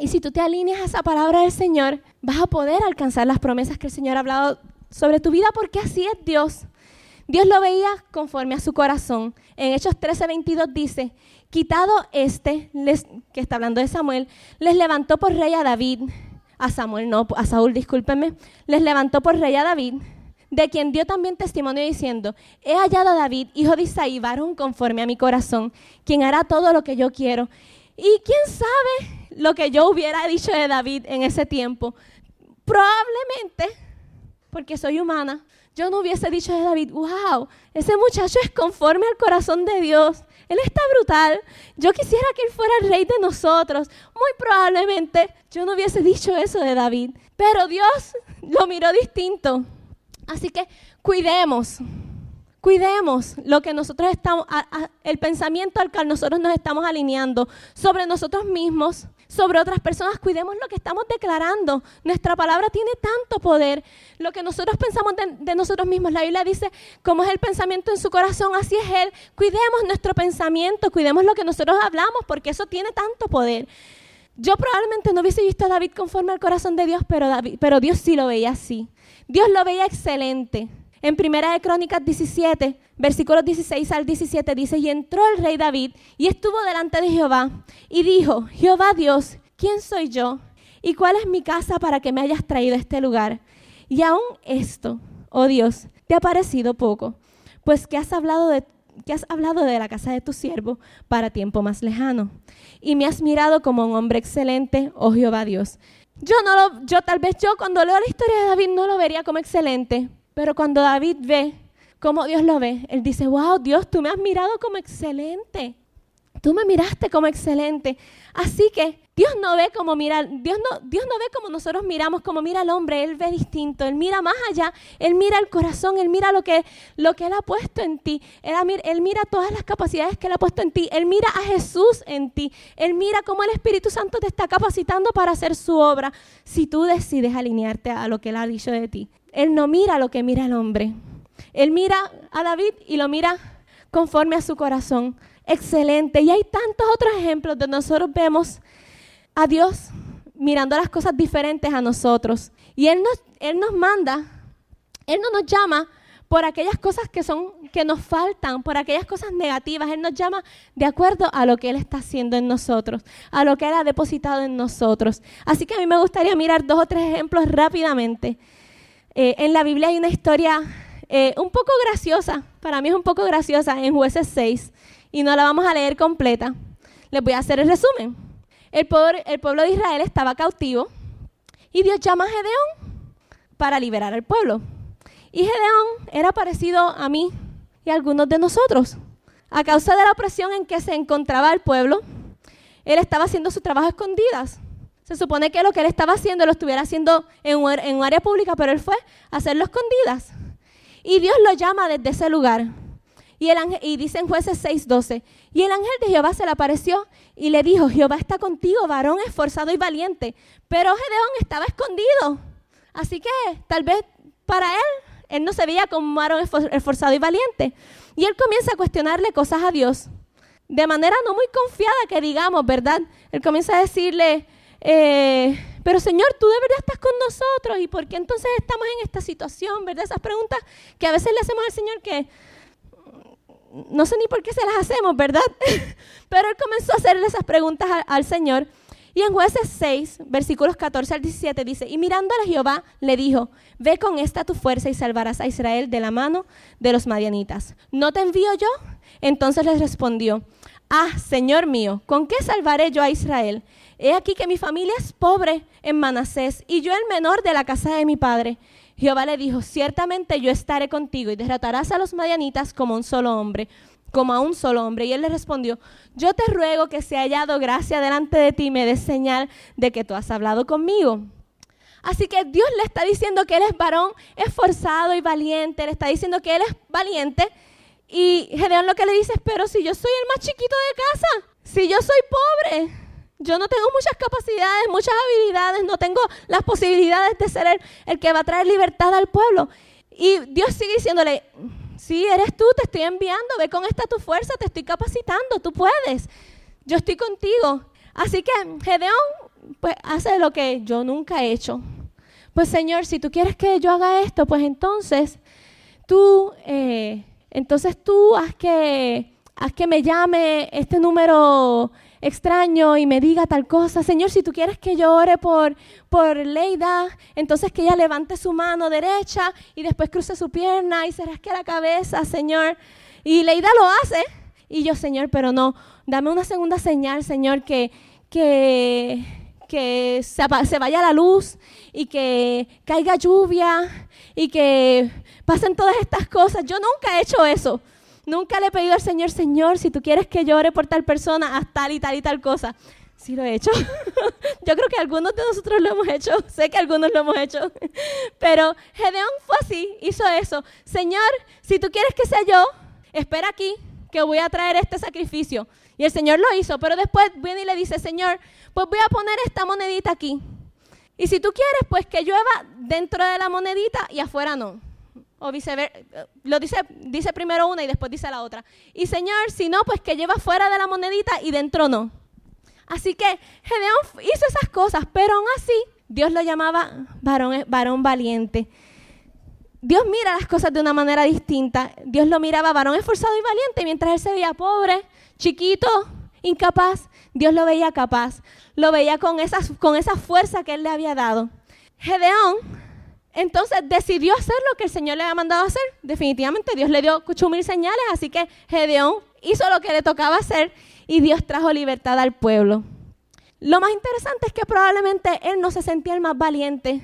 Y si tú te alineas a esa palabra del Señor, vas a poder alcanzar las promesas que el Señor ha hablado sobre tu vida, porque así es Dios. Dios lo veía conforme a su corazón. En Hechos 13:22 dice, quitado este, les, que está hablando de Samuel, les levantó por rey a David, a Samuel, no, a Saúl, discúlpenme, les levantó por rey a David de quien dio también testimonio diciendo, he hallado a David, hijo de Isaí, varón conforme a mi corazón, quien hará todo lo que yo quiero. Y quién sabe lo que yo hubiera dicho de David en ese tiempo. Probablemente, porque soy humana, yo no hubiese dicho de David, wow, ese muchacho es conforme al corazón de Dios. Él está brutal. Yo quisiera que él fuera el rey de nosotros. Muy probablemente yo no hubiese dicho eso de David. Pero Dios lo miró distinto. Así que cuidemos, cuidemos lo que nosotros estamos, el pensamiento al cual nosotros nos estamos alineando sobre nosotros mismos, sobre otras personas. Cuidemos lo que estamos declarando. Nuestra palabra tiene tanto poder. Lo que nosotros pensamos de, nosotros mismos. La Biblia dice, como es el pensamiento en su corazón, así es Él. Cuidemos nuestro pensamiento, cuidemos lo que nosotros hablamos, porque eso tiene tanto poder. Yo probablemente no hubiese visto a David conforme al corazón de Dios, pero Dios sí lo veía así. Dios lo veía excelente. En Primera de Crónicas 17, versículos 16 al 17 dice, y entró el rey David y estuvo delante de Jehová y dijo, Jehová Dios, ¿quién soy yo? ¿Y cuál es mi casa para que me hayas traído a este lugar? Y aún esto, oh Dios, te ha parecido poco, pues que has hablado de que has hablado de la casa de tu siervo para tiempo más lejano. Y me has mirado como un hombre excelente, oh Jehová Dios. Yo no lo, yo tal vez yo cuando leo la historia de David no lo vería como excelente, pero cuando David ve cómo Dios lo ve, él dice, wow, Dios, tú me has mirado como excelente. Tú me miraste como excelente. Así que Dios no ve como mira, Dios no, Dios no ve como nosotros miramos, como mira al hombre, Él ve distinto, Él mira más allá, Él mira el corazón, Él mira lo que, lo que Él ha puesto en ti, él, él mira todas las capacidades que Él ha puesto en ti, Él mira a Jesús en ti, Él mira cómo el Espíritu Santo te está capacitando para hacer su obra, si tú decides alinearte a lo que Él ha dicho de ti. Él no mira lo que mira el hombre, Él mira a David y lo mira conforme a su corazón. Excelente. Y hay tantos otros ejemplos donde nosotros vemos a Dios mirando las cosas diferentes a nosotros. Y Él nos, Él nos manda, Él no nos llama por aquellas cosas que son que nos faltan, por aquellas cosas negativas. Él nos llama de acuerdo a lo que Él está haciendo en nosotros, a lo que Él ha depositado en nosotros. Así que a mí me gustaría mirar dos o tres ejemplos rápidamente. Eh, en la Biblia hay una historia eh, un poco graciosa, para mí es un poco graciosa, en jueces 6, y no la vamos a leer completa. Les voy a hacer el resumen. El pueblo, de Israel estaba cautivo y Dios llama a Gedeón para liberar al pueblo. Y Gedeón era parecido a mí y a algunos de nosotros. A causa de la opresión en que se encontraba el pueblo, él estaba haciendo su trabajo a escondidas. Se supone que lo que él estaba haciendo lo estuviera haciendo en un, en un área pública, pero él fue a hacerlo a escondidas. Y Dios lo llama desde ese lugar. Y, el ángel, y dice en jueces 6:12, y el ángel de Jehová se le apareció y le dijo, Jehová está contigo, varón esforzado y valiente. Pero Gedeón estaba escondido. Así que tal vez para él, él no se veía como varón esforzado y valiente. Y él comienza a cuestionarle cosas a Dios. De manera no muy confiada que digamos, ¿verdad? Él comienza a decirle, eh, pero Señor, tú de verdad estás con nosotros. ¿Y por qué entonces estamos en esta situación? ¿Verdad? Esas preguntas que a veces le hacemos al Señor que no sé ni por qué se las hacemos, ¿verdad? Pero él comenzó a hacerle esas preguntas al, Señor. Y en jueces 6, versículos 14 al 17 dice, y mirándole Jehová le dijo, ve con esta tu fuerza y salvarás a Israel de la mano de los madianitas. ¿No te envío yo? Entonces les respondió, ah, Señor mío, ¿con qué salvaré yo a Israel? He aquí que mi familia es pobre en Manasés y yo el menor de la casa de mi padre. Jehová le dijo, ciertamente yo estaré contigo y derrotarás a los madianitas como un solo hombre como a un solo hombre. Y él le respondió, yo te ruego que se haya dado gracia delante de ti y me des señal de que tú has hablado conmigo. Así que Dios le está diciendo que él es varón esforzado y valiente, le está diciendo que él es valiente. Y Gedeón lo que le dice es, pero si yo soy el más chiquito de casa, si yo soy pobre, yo no tengo muchas capacidades, muchas habilidades, no tengo las posibilidades de ser el, que va a traer libertad al pueblo. Y Dios sigue diciéndole, Sí, eres tú, te estoy enviando, ve con esta tu fuerza, te estoy capacitando, tú puedes. Yo estoy contigo. Así que Gedeón pues hace lo que yo nunca he hecho. Pues Señor, si tú quieres que yo haga esto, pues entonces tú, eh, entonces tú haz que, haz que me llame este número extraño y me diga tal cosa. Señor, si tú quieres que yo ore por, por Leida, entonces que ella levante su mano derecha y después cruce su pierna y se rasque la cabeza, Señor. Y Leida lo hace. Y yo, Señor, pero no, dame una segunda señal, Señor, que, que, que se, se vaya la luz y que caiga lluvia y que pasen todas estas cosas. Yo nunca he hecho eso. Nunca le he pedido al Señor, Señor, si tú quieres que llore por tal persona, haz tal y tal y tal cosa. Sí lo he hecho. Yo creo que algunos de nosotros lo hemos hecho. Sé que algunos lo hemos hecho. Pero Gedeón fue así, hizo eso. Señor, si tú quieres que sea yo, espera aquí, que voy a traer este sacrificio. Y el Señor lo hizo, pero después viene y le dice, Señor, pues voy a poner esta monedita aquí. Y si tú quieres, pues que llueva dentro de la monedita y afuera no o viceversa. Lo dice, dice primero una y después dice la otra. Y Señor, si no, pues que lleva fuera de la monedita y dentro no. Así que Gedeón hizo esas cosas, pero aún así Dios lo llamaba varón, varón valiente. Dios mira las cosas de una manera distinta. Dios lo miraba varón esforzado y valiente, mientras él se veía pobre, chiquito, incapaz. Dios lo veía capaz, lo veía con, esas, con esa fuerza que él le había dado. Gedeón entonces decidió hacer lo que el Señor le había mandado hacer. Definitivamente Dios le dio mil señales, así que Gedeón hizo lo que le tocaba hacer y Dios trajo libertad al pueblo. Lo más interesante es que probablemente él no se sentía el más valiente,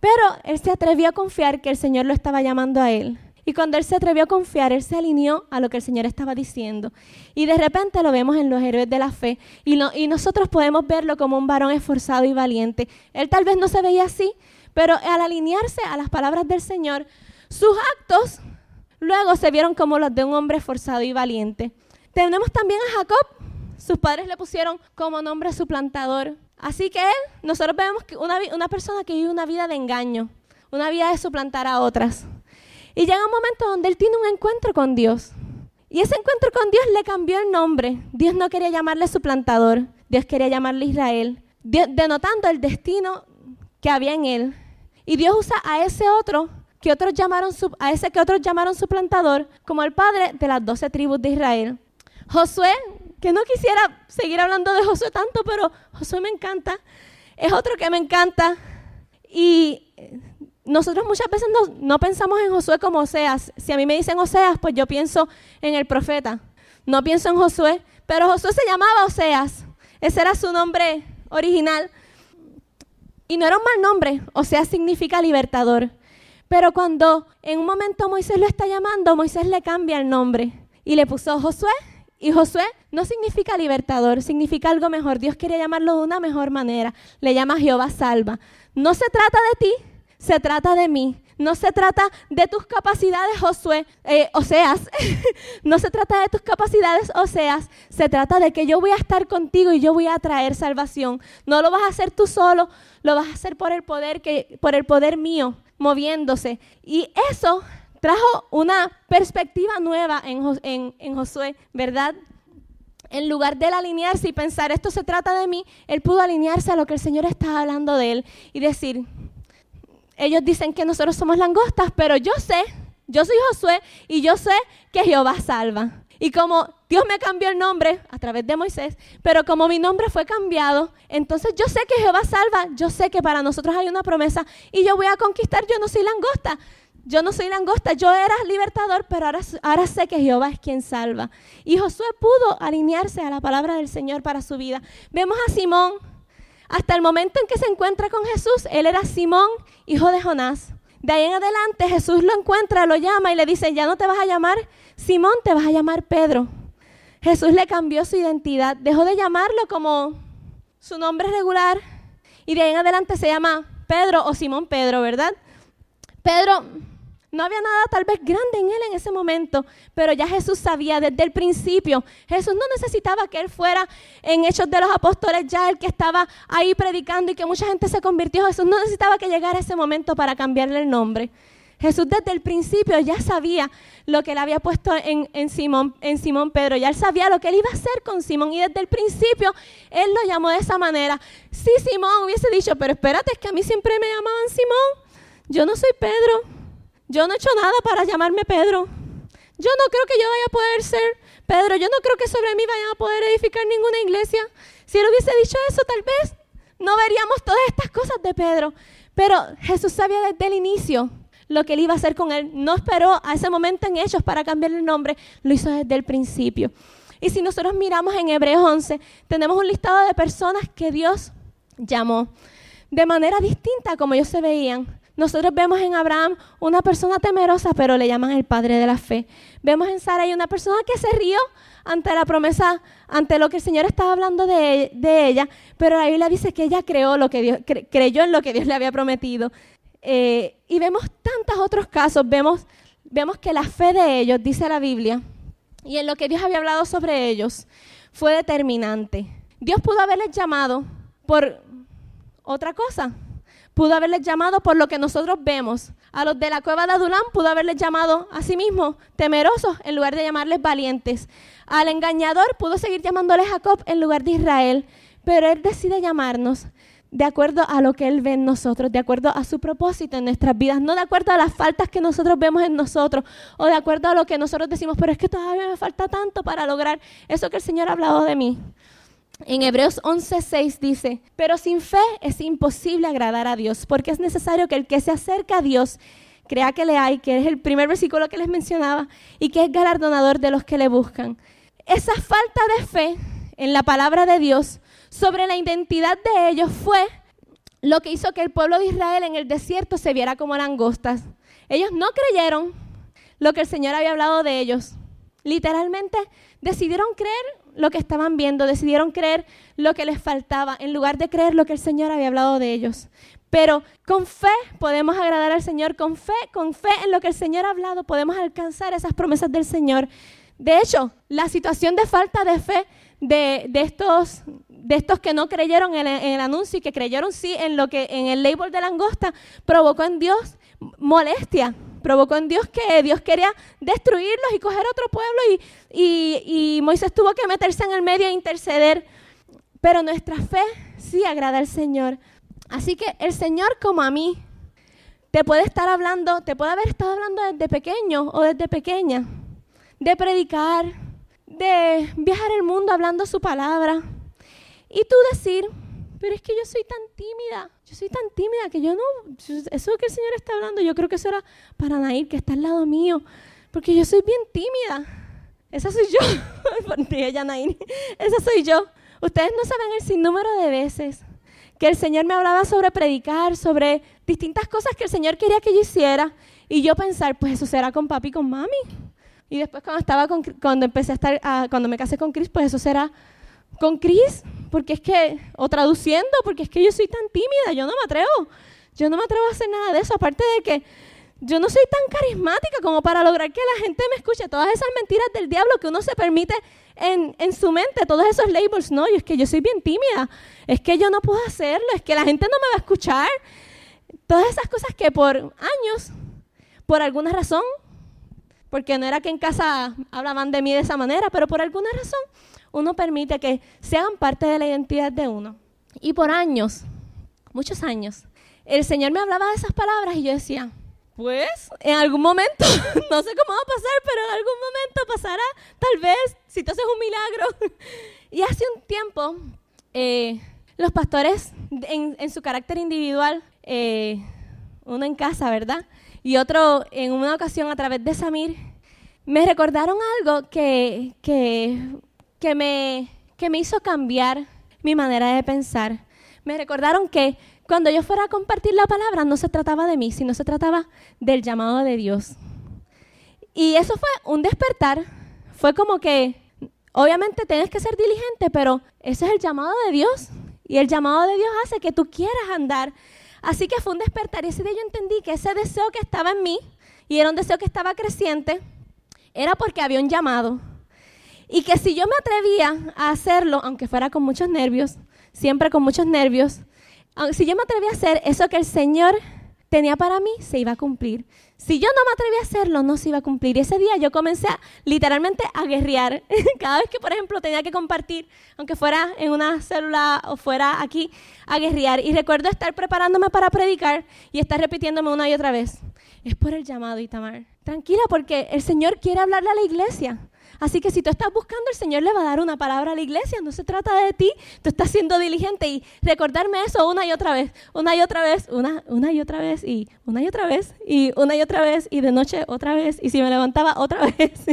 pero él se atrevió a confiar que el Señor lo estaba llamando a él. Y cuando él se atrevió a confiar, él se alineó a lo que el Señor estaba diciendo. Y de repente lo vemos en los héroes de la fe. Y, y nosotros podemos verlo como un varón esforzado y valiente. Él tal vez no se veía así, pero al alinearse a las palabras del Señor, sus actos luego se vieron como los de un hombre forzado y valiente. Tenemos también a Jacob. Sus padres le pusieron como nombre suplantador. Así que él, nosotros vemos que una, una persona que vive una vida de engaño, una vida de suplantar a otras. Y llega un momento donde él tiene un encuentro con Dios. Y ese encuentro con Dios le cambió el nombre. Dios no quería llamarle suplantador, Dios quería llamarle Israel, denotando el destino que había en él. Y Dios usa a ese otro que otros llamaron a ese que otros llamaron suplantador como el padre de las doce tribus de Israel. Josué, que no quisiera seguir hablando de Josué tanto, pero Josué me encanta. Es otro que me encanta. Y nosotros muchas veces no, no pensamos en Josué como Oseas. Si a mí me dicen Oseas, pues yo pienso en el profeta. No pienso en Josué, pero Josué se llamaba Oseas. Ese era su nombre original. Y no era un mal nombre, o sea, significa libertador. Pero cuando en un momento Moisés lo está llamando, Moisés le cambia el nombre y le puso Josué. Y Josué no significa libertador, significa algo mejor. Dios quería llamarlo de una mejor manera. Le llama Jehová salva. No se trata de ti, se trata de mí. No se trata de tus capacidades, Josué, eh, Oseas. no se trata de tus capacidades, Oseas. Se trata de que yo voy a estar contigo y yo voy a traer salvación. No lo vas a hacer tú solo, lo vas a hacer por el poder que, por el poder mío, moviéndose. Y eso trajo una perspectiva nueva en, Josué, ¿verdad? en lugar de alinearse y pensar, esto se trata de mí, él pudo alinearse a lo que el Señor estaba hablando de él y decir, ellos dicen que nosotros somos langostas, pero yo sé, yo soy Josué y yo sé que Jehová salva. Y como Dios me cambió el nombre a través de Moisés, pero como mi nombre fue cambiado, entonces yo sé que Jehová salva, yo sé que para nosotros hay una promesa y yo voy a conquistar, yo no soy langosta, yo no soy langosta, yo era libertador, pero ahora, ahora sé que Jehová es quien salva. Y Josué pudo alinearse a la palabra del Señor para su vida. Vemos a Simón, hasta el momento en que se encuentra con Jesús, él era Simón, hijo de Jonás. De ahí en adelante Jesús lo encuentra, lo llama y le dice, ya no te vas a llamar Simón, te vas a llamar Pedro. Jesús le cambió su identidad, dejó de llamarlo como su nombre regular y de ahí en adelante se llama Pedro o Simón Pedro, ¿verdad? Pedro no había nada tal vez grande en él en ese momento, pero ya Jesús sabía desde el principio. Jesús no necesitaba que él fuera en Hechos de los Apóstoles ya el que estaba ahí predicando y que mucha gente se convirtió. Jesús no necesitaba que llegara ese momento para cambiarle el nombre. Jesús desde el principio ya sabía lo que él había puesto en, Simón, en Simón Pedro, ya él sabía lo que él iba a hacer con Simón y desde el principio él lo llamó de esa manera. Si Simón hubiese dicho, pero espérate, es que a mí siempre me llamaban Simón, yo no soy Pedro. Yo no he hecho nada para llamarme Pedro. Yo no creo que yo vaya a poder ser Pedro. Yo no creo que sobre mí vayan a poder edificar ninguna iglesia. Si él hubiese dicho eso, tal vez no veríamos todas estas cosas de Pedro. Pero Jesús sabía desde el inicio lo que él iba a hacer con él. No esperó a ese momento en Hechos para cambiarle el nombre. Lo hizo desde el principio. Y si nosotros miramos en Hebreos 11, tenemos un listado de personas que Dios llamó de manera distinta como ellos se veían. Nosotros vemos en Abraham una persona temerosa, pero le llaman el padre de la fe. Vemos en Sara una persona que se rió ante la promesa, ante lo que el Señor estaba hablando de, ella, pero la Biblia dice que ella creó lo que Dios, creyó en lo que Dios le había prometido. Eh, y vemos tantos otros casos, vemos, vemos que la fe de ellos, dice la Biblia, y en lo que Dios había hablado sobre ellos, fue determinante. Dios pudo haberles llamado por otra cosa, pudo haberles llamado por lo que nosotros vemos. A los de la cueva de Adulán pudo haberles llamado a sí mismo temerosos en lugar de llamarles valientes. Al engañador pudo seguir llamándole Jacob en lugar de Israel. Pero él decide llamarnos de acuerdo a lo que él ve en nosotros, de acuerdo a su propósito en nuestras vidas, no de acuerdo a las faltas que nosotros vemos en nosotros o de acuerdo a lo que nosotros decimos, pero es que todavía me falta tanto para lograr eso que el Señor ha hablado de mí. En Hebreos 11:6 dice, pero sin fe es imposible agradar a Dios, porque es necesario que el que se acerca a Dios crea que le hay, que es el primer versículo que les mencionaba, y que es galardonador de los que le buscan. Esa falta de fe en la palabra de Dios sobre la identidad de ellos fue lo que hizo que el pueblo de Israel en el desierto se viera como langostas. Ellos no creyeron lo que el Señor había hablado de ellos. Literalmente decidieron creer lo que estaban viendo, decidieron creer lo que les faltaba, en lugar de creer lo que el Señor había hablado de ellos. Pero con fe podemos agradar al Señor, con fe, con fe en lo que el Señor ha hablado, podemos alcanzar esas promesas del Señor. De hecho, la situación de falta de fe de, estos, de estos que no creyeron en el, en el, anuncio y que creyeron sí en lo que en el label de langosta provocó en Dios molestia, provocó en Dios que Dios quería destruirlos y coger otro pueblo y, y, Moisés tuvo que meterse en el medio e interceder. Pero nuestra fe sí agrada al Señor. Así que el Señor como a mí te puede estar hablando, te puede haber estado hablando desde pequeño o desde pequeña, de predicar, de viajar el mundo hablando su palabra. Y tú decir, pero es que yo soy tan tímida, yo soy tan tímida que yo no, eso que el Señor está hablando, yo creo que eso era para Nair, que está al lado mío, porque yo soy bien tímida. Esa soy yo, ella Nair, esa soy yo. Ustedes no saben el sinnúmero de veces que el Señor me hablaba sobre predicar, sobre distintas cosas que el Señor quería que yo hiciera, y yo pensar, pues eso será con papi y con mami. Y después cuando estaba con, cuando empecé a estar, cuando me casé con Chris, pues eso será con Chris, porque es que, o traduciendo, porque es que yo soy tan tímida, yo no me atrevo, yo no me atrevo a hacer nada de eso, aparte de que yo no soy tan carismática como para lograr que la gente me escuche todas esas mentiras del diablo que uno se permite en, en su mente, todos esos labels, no, y es que yo soy bien tímida, es que yo no puedo hacerlo, es que la gente no me va a escuchar, todas esas cosas que por años, por alguna razón, porque no era que en casa hablaban de mí de esa manera, pero por alguna razón uno permite que sean parte de la identidad de uno. Y por años, muchos años, el Señor me hablaba de esas palabras y yo decía, pues en algún momento, no sé cómo va a pasar, pero en algún momento pasará, tal vez, si tú haces un milagro. Y hace un tiempo, eh, los pastores en, su carácter individual, eh, uno en casa, ¿verdad? Y otro en una ocasión a través de Samir, me recordaron algo que, que, que, me, que me hizo cambiar mi manera de pensar. Me recordaron que cuando yo fuera a compartir la palabra no se trataba de mí, sino se trataba del llamado de Dios. Y eso fue un despertar. Fue como que, obviamente tienes que ser diligente, pero ese es el llamado de Dios. Y el llamado de Dios hace que tú quieras andar. Así que fue un despertar. Y ese día yo entendí que ese deseo que estaba en mí, y era un deseo que estaba creciente, era porque había un llamado. Y que si yo me atrevía a hacerlo, aunque fuera con muchos nervios, siempre con muchos nervios, si yo me atreví a hacer eso que el Señor tenía para mí, se iba a cumplir. Si yo no me atreví a hacerlo, no se iba a cumplir. Y ese día yo comencé literalmente a guerrear. Cada vez que, por ejemplo, tenía que compartir, aunque fuera en una célula o fuera aquí, a guerrear. Y recuerdo estar preparándome para predicar y estar repitiéndome una y otra vez. Es por el llamado, Itamar. Tranquila, porque el Señor quiere hablarle a la iglesia. Así que si tú estás buscando, el Señor le va a dar una palabra a la iglesia. No se trata de ti, tú estás siendo diligente y recordarme eso una y otra vez, una y otra vez, una, una y otra vez y una y otra vez y una y otra vez y de noche otra vez y si me levantaba otra vez,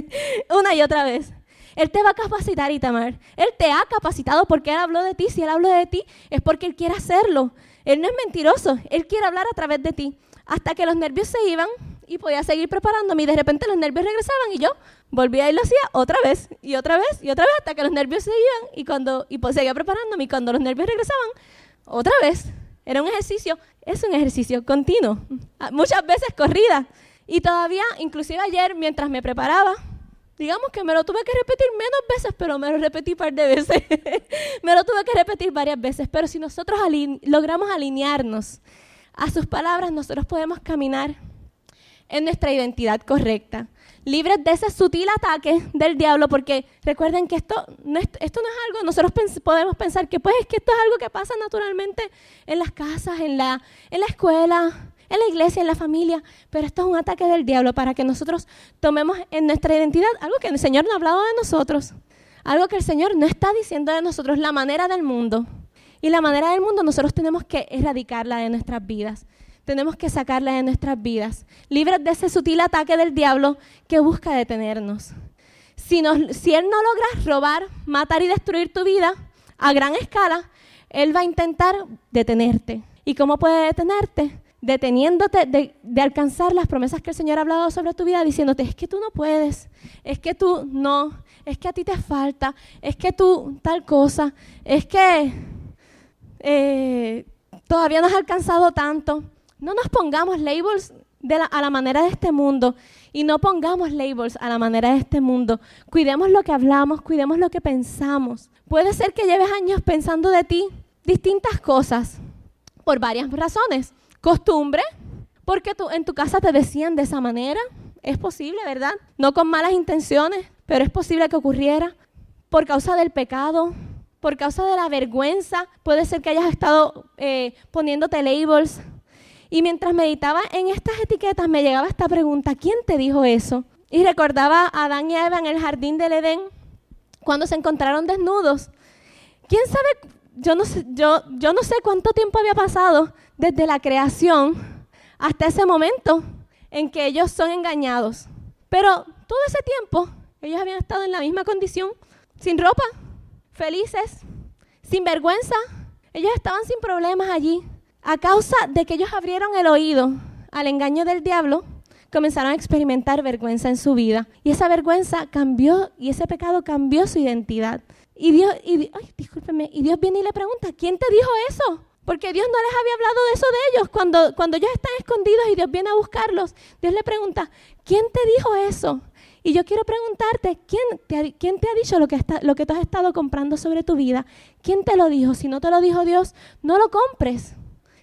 una y otra vez. Él te va a capacitar, Itamar. Él te ha capacitado porque Él habló de ti. Si Él habló de ti es porque Él quiere hacerlo. Él no es mentiroso. Él quiere hablar a través de ti. Hasta que los nervios se iban y podía seguir preparándome y de repente los nervios regresaban y yo volvía y lo hacía otra vez y otra vez y otra vez hasta que los nervios se iban y cuando y pues seguía preparándome y cuando los nervios regresaban otra vez. Era un ejercicio es un ejercicio continuo ah, muchas veces corrida. Y todavía inclusive ayer mientras me preparaba digamos que me lo tuve que repetir menos veces pero me lo repetí un par de veces. Me lo tuve que repetir varias veces pero si nosotros logramos alinearnos a sus palabras nosotros podemos caminar en nuestra identidad correcta, libres de ese sutil ataque del diablo, porque recuerden que esto no es, esto no es algo, nosotros podemos pensar que pues es que esto es algo que pasa naturalmente en las casas, en la, en la escuela, en la iglesia, en la familia, pero esto es un ataque del diablo para que nosotros tomemos en nuestra identidad algo que el Señor no ha hablado de nosotros, algo que el Señor no está diciendo de nosotros, la manera del mundo. Y la manera del mundo nosotros tenemos que erradicarla de nuestras vidas tenemos que sacarla de nuestras vidas, libres de ese sutil ataque del diablo que busca detenernos. Si, Él no logra robar, matar y destruir tu vida a gran escala, Él va a intentar detenerte. ¿Y cómo puede detenerte? Deteniéndote de, de alcanzar las promesas que el Señor ha hablado sobre tu vida, diciéndote, es que tú no puedes, es que tú no, es que a ti te falta, es que tú tal cosa, es que eh, todavía no has alcanzado tanto. No nos pongamos labels a la manera de este mundo y no pongamos labels a la manera de este mundo. Cuidemos lo que hablamos, cuidemos lo que pensamos. Puede ser que lleves años pensando de ti distintas cosas por varias razones. Costumbre, porque tú, en tu casa te decían de esa manera. Es posible, ¿verdad? No con malas intenciones, pero es posible que ocurriera. Por causa del pecado, por causa de la vergüenza, puede ser que hayas estado eh, poniéndote labels y mientras meditaba en estas etiquetas me llegaba esta pregunta, ¿quién te dijo eso? Y recordaba a Adán y Eva en el jardín del Edén cuando se encontraron desnudos. ¿Quién sabe? Yo no sé, yo no sé cuánto tiempo había pasado desde la creación hasta ese momento en que ellos son engañados. Pero todo ese tiempo ellos habían estado en la misma condición, sin ropa, felices, sin vergüenza. Ellos estaban sin problemas allí. A causa de que ellos abrieron el oído al engaño del diablo, comenzaron a experimentar vergüenza en su vida. Y esa vergüenza cambió, y ese pecado cambió su identidad. Y Dios, y, ay, discúlpeme, y Dios viene y le pregunta, ¿quién te dijo eso? Porque Dios no les había hablado de eso de ellos. Cuando, cuando ellos están escondidos y Dios viene a buscarlos, Dios le pregunta, ¿quién te dijo eso? Y yo quiero preguntarte, ¿quién te ha, dicho lo que, lo que tú has estado comprando sobre tu vida? ¿Quién te lo dijo? Si no te lo dijo Dios, no lo compres.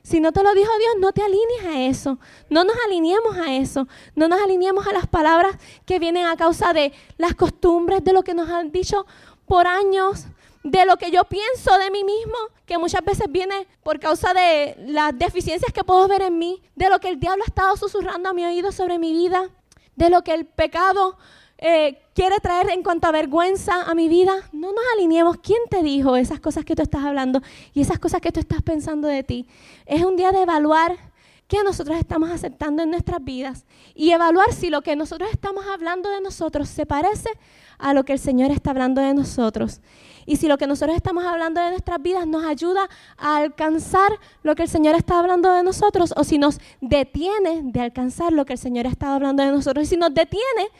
Si no te lo dijo Dios, no te alinees a eso. No nos alineemos a eso. No nos alineemos a las palabras que vienen a causa de las costumbres, de lo que nos han dicho por años, de lo que yo pienso de mí mismo, que muchas veces viene por causa de las deficiencias que puedo ver en mí, de lo que el diablo ha estado susurrando a mi oído sobre mi vida, de lo que el pecado eh, quiere traer en cuanto a vergüenza a mi vida. No nos alineemos. ¿Quién te dijo esas cosas que tú estás hablando y esas cosas que tú estás pensando de ti? Es un día de evaluar qué nosotros estamos aceptando en nuestras vidas y evaluar si lo que nosotros estamos hablando de nosotros se parece a lo que el Señor está hablando de nosotros. Y si lo que nosotros estamos hablando de nuestras vidas nos ayuda a alcanzar lo que el Señor está hablando de nosotros o si nos detiene de alcanzar lo que el Señor está hablando de nosotros. Y si nos detiene,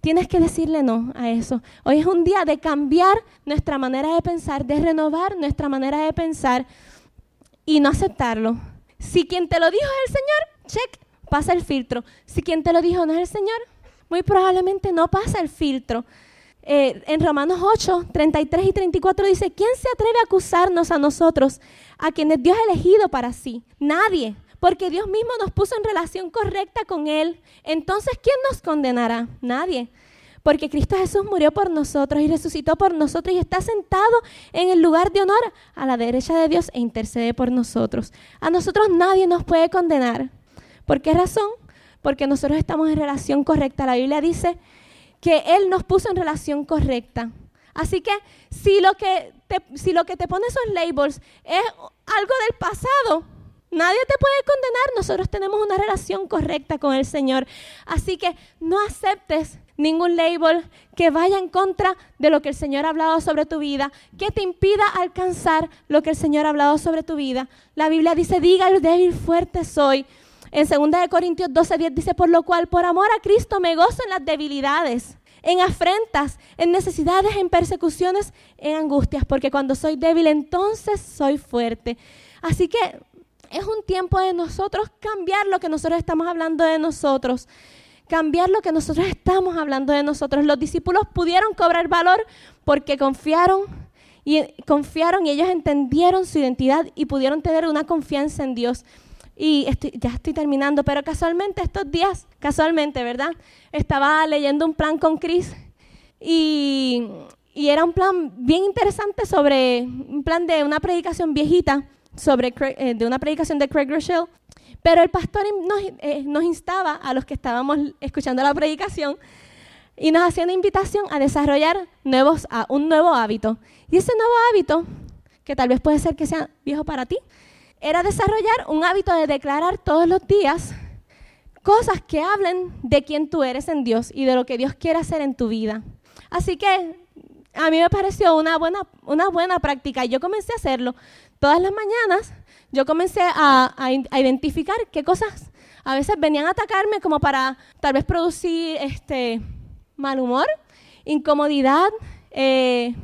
tienes que decirle no a eso. Hoy es un día de cambiar nuestra manera de pensar, de renovar nuestra manera de pensar y no aceptarlo si quien te lo dijo es el Señor, check, pasa el filtro. Si quien te lo dijo no es el Señor, muy probablemente no pasa el filtro. Eh, en Romanos 8, 33 y 34 dice, ¿quién se atreve a acusarnos a nosotros, a quienes Dios ha elegido para sí? Nadie, porque Dios mismo nos puso en relación correcta con Él. Entonces, ¿quién nos condenará? Nadie porque Cristo Jesús murió por nosotros y resucitó por nosotros y está sentado en el lugar de honor a la derecha de Dios e intercede por nosotros. A nosotros nadie nos puede condenar. ¿Por qué razón? Porque nosotros estamos en relación correcta. La Biblia dice que Él nos puso en relación correcta. Así que si lo que te, si lo que te pone esos labels es algo del pasado, Nadie te puede condenar, nosotros tenemos una relación correcta con el Señor. Así que no aceptes ningún label que vaya en contra de lo que el Señor ha hablado sobre tu vida, que te impida alcanzar lo que el Señor ha hablado sobre tu vida. La Biblia dice, diga el débil, fuerte soy. En 2 Corintios 12, dice, por lo cual, por amor a Cristo, me gozo en las debilidades, en afrentas, en necesidades, en persecuciones, en angustias, porque cuando soy débil, entonces soy fuerte. Así que es un tiempo de nosotros cambiar lo que nosotros estamos hablando de nosotros. Cambiar lo que nosotros estamos hablando de nosotros. Los discípulos pudieron cobrar valor porque confiaron y confiaron y ellos entendieron su identidad y pudieron tener una confianza en Dios. Y ya estoy terminando, pero casualmente estos días, casualmente, ¿verdad? Estaba leyendo un plan con Chris y, y era un plan bien interesante sobre un plan de una predicación viejita sobre, eh, de una predicación de Craig Rochelle, pero el pastor nos, eh, nos, instaba a los que estábamos escuchando la predicación y nos hacía una invitación a desarrollar nuevos, a un nuevo hábito. Y ese nuevo hábito, que tal vez puede ser que sea viejo para ti, era desarrollar un hábito de declarar todos los días cosas que hablen de quién tú eres en Dios y de lo que Dios quiere hacer en tu vida. Así que a mí me pareció una buena, una buena práctica y yo comencé a hacerlo. Todas las mañanas yo comencé a, identificar qué cosas a veces venían a atacarme como para tal vez producir este mal humor, incomodidad, eh,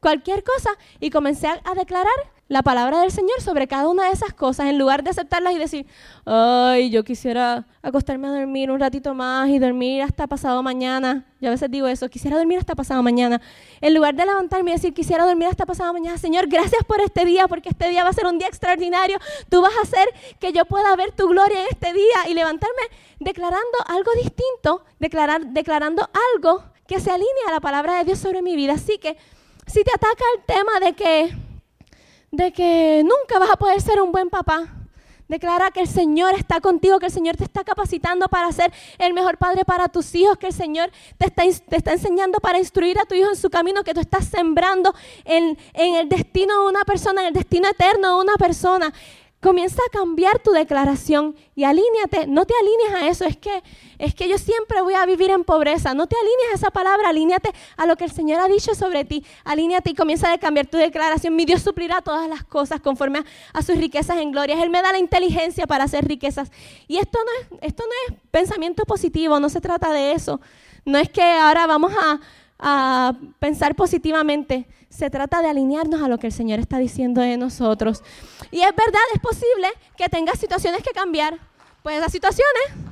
cualquier cosa. Y comencé a declarar la palabra del Señor sobre cada una de esas cosas, en lugar de aceptarlas y decir, ay, yo quisiera acostarme a dormir un ratito más y dormir hasta pasado mañana. Yo a veces digo eso, quisiera dormir hasta pasado mañana. En lugar de levantarme y decir, quisiera dormir hasta pasado mañana, Señor, gracias por este día, porque este día va a ser un día extraordinario. Tú vas a hacer que yo pueda ver tu gloria en este día y levantarme declarando algo distinto, declarar, declarando algo que se alinee a la palabra de Dios sobre mi vida. Así que si te ataca el tema de que de que nunca vas a poder ser un buen papá. Declara que el Señor está contigo, que el Señor te está capacitando para ser el mejor padre para tus hijos, que el Señor te está, te está enseñando para instruir a tu hijo en su camino, que tú estás sembrando en, en el destino de una persona, en el destino eterno de una persona. Comienza a cambiar tu declaración y alíñate. No te alinees a eso. Es que, es que yo siempre voy a vivir en pobreza. No te alinees a esa palabra. Alíñate a lo que el Señor ha dicho sobre ti. Alíñate y comienza a cambiar tu declaración. Mi Dios suplirá todas las cosas conforme a, sus riquezas en gloria. Él me da la inteligencia para hacer riquezas. Y esto no, es, esto no es pensamiento positivo. No se trata de eso. No es que ahora vamos a, a pensar positivamente se trata de alinearnos a lo que el Señor está diciendo de nosotros. Y es verdad, es posible que tengas situaciones que cambiar. Pues las situaciones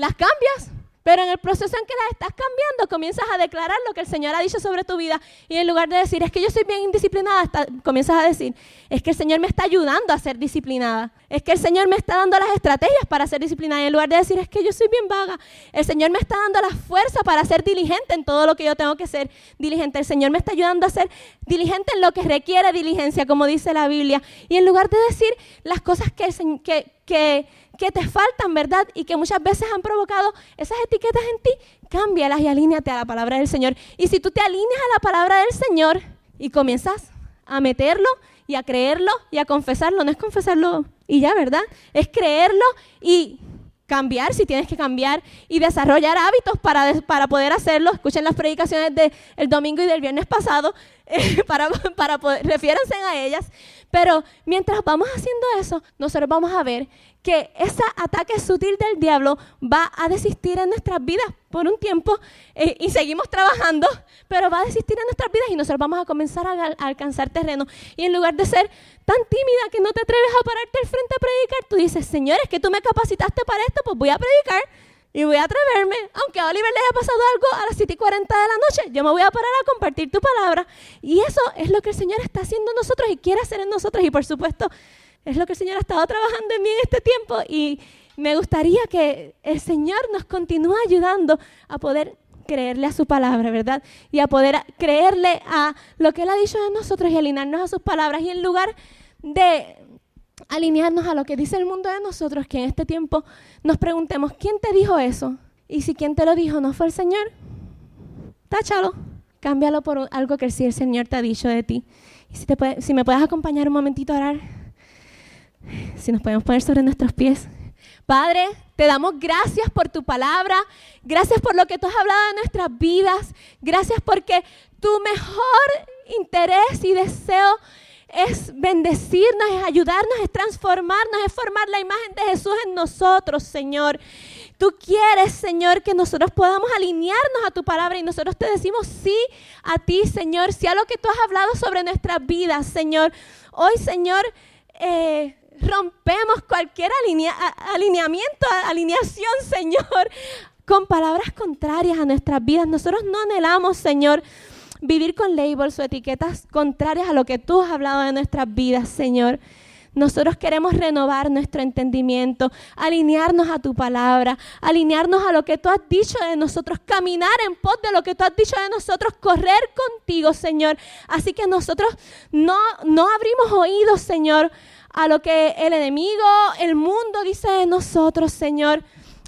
las cambias Pero en el proceso en que las estás cambiando, comienzas a declarar lo que el Señor ha dicho sobre tu vida. Y en lugar de decir, es que yo soy bien indisciplinada, comienzas a decir, es que el Señor me está ayudando a ser disciplinada. Es que el Señor me está dando las estrategias para ser disciplinada. Y en lugar de decir, es que yo soy bien vaga, el Señor me está dando la fuerza para ser diligente en todo lo que yo tengo que ser diligente. El Señor me está ayudando a ser diligente en lo que requiere diligencia, como dice la Biblia. Y en lugar de decir las cosas que, que, que que te faltan, ¿verdad? Y que muchas veces han provocado esas etiquetas en ti, cámbialas y alíñate a la palabra del Señor. Y si tú te alineas a la palabra del Señor y comienzas a meterlo y a creerlo y a confesarlo, no es confesarlo y ya, ¿verdad? Es creerlo y cambiar si tienes que cambiar y desarrollar hábitos para, para poder hacerlo. Escuchen las predicaciones del domingo y del viernes pasado, eh, para, para poder, refiéranse a ellas. Pero mientras vamos haciendo eso, nosotros vamos a ver que ese ataque sutil del diablo va a desistir en nuestras vidas por un tiempo eh, y seguimos trabajando, pero va a desistir en nuestras vidas y nosotros vamos a comenzar a, alcanzar terreno. Y en lugar de ser tan tímida que no te atreves a pararte al frente a predicar, tú dices, Señor, es que tú me capacitaste para esto, pues voy a predicar y voy a atreverme, aunque a Oliver le haya pasado algo a las 7 y 40 de la noche, yo me voy a parar a compartir tu palabra. Y eso es lo que el Señor está haciendo en nosotros y quiere hacer en nosotros. Y por supuesto, es lo que el Señor ha estado trabajando en mí en este tiempo. Y me gustaría que el Señor nos continúe ayudando a poder creerle a su palabra, ¿verdad? Y a poder creerle a lo que Él ha dicho de nosotros y alinearnos a sus palabras. Y en lugar de alinearnos a lo que dice el mundo de nosotros, que en este tiempo nos preguntemos, ¿quién te dijo eso? Y si quien te lo dijo no fue el Señor, táchalo, cámbialo por algo que sí el Señor te ha dicho de ti. Y si, te si me puedes acompañar un momentito a orar, si nos podemos poner sobre nuestros pies. Padre, te damos gracias por tu palabra, gracias por lo que tú has hablado de nuestras vidas, gracias porque tu mejor interés y deseo es bendecirnos, es ayudarnos, es transformarnos, es formar la imagen de Jesús en nosotros, Señor. Tú quieres, Señor, que nosotros podamos alinearnos a tu palabra y nosotros te decimos sí a ti, Señor, sí a lo que tú has hablado sobre nuestras vidas, Señor. Hoy, Señor, eh, rompemos cualquier alineamiento, alineación, Señor, con palabras contrarias a nuestras vidas. Nosotros no anhelamos, Señor, vivir con labels o etiquetas contrarias a lo que tú has hablado de nuestras vidas, Señor. Nosotros queremos renovar nuestro entendimiento, alinearnos a tu palabra, alinearnos a lo que tú has dicho de nosotros, caminar en pos de lo que tú has dicho de nosotros, correr contigo, Señor. Así que nosotros no, no abrimos oídos, Señor, a lo que el enemigo, el mundo dice de nosotros, Señor.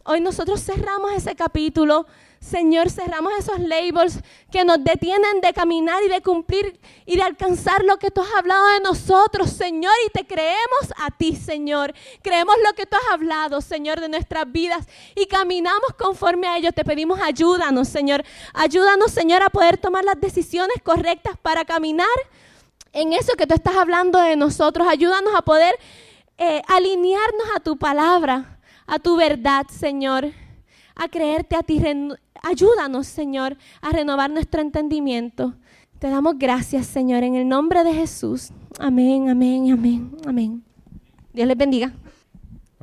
Hoy nosotros cerramos ese capítulo Señor, cerramos esos labels que nos detienen de caminar y de cumplir y de alcanzar lo que tú has hablado de nosotros, Señor. Y te creemos a ti, Señor. Creemos lo que tú has hablado, Señor, de nuestras vidas y caminamos conforme a ello. Te pedimos ayúdanos, Señor. Ayúdanos, Señor, a poder tomar las decisiones correctas para caminar en eso que tú estás hablando de nosotros. Ayúdanos a poder eh, alinearnos a tu palabra, a tu verdad, Señor a creerte a ti, Ayúdanos, Señor, a renovar nuestro entendimiento. Te damos gracias, Señor, en el nombre de Jesús. Amén, amén, amén, amén. Dios les bendiga.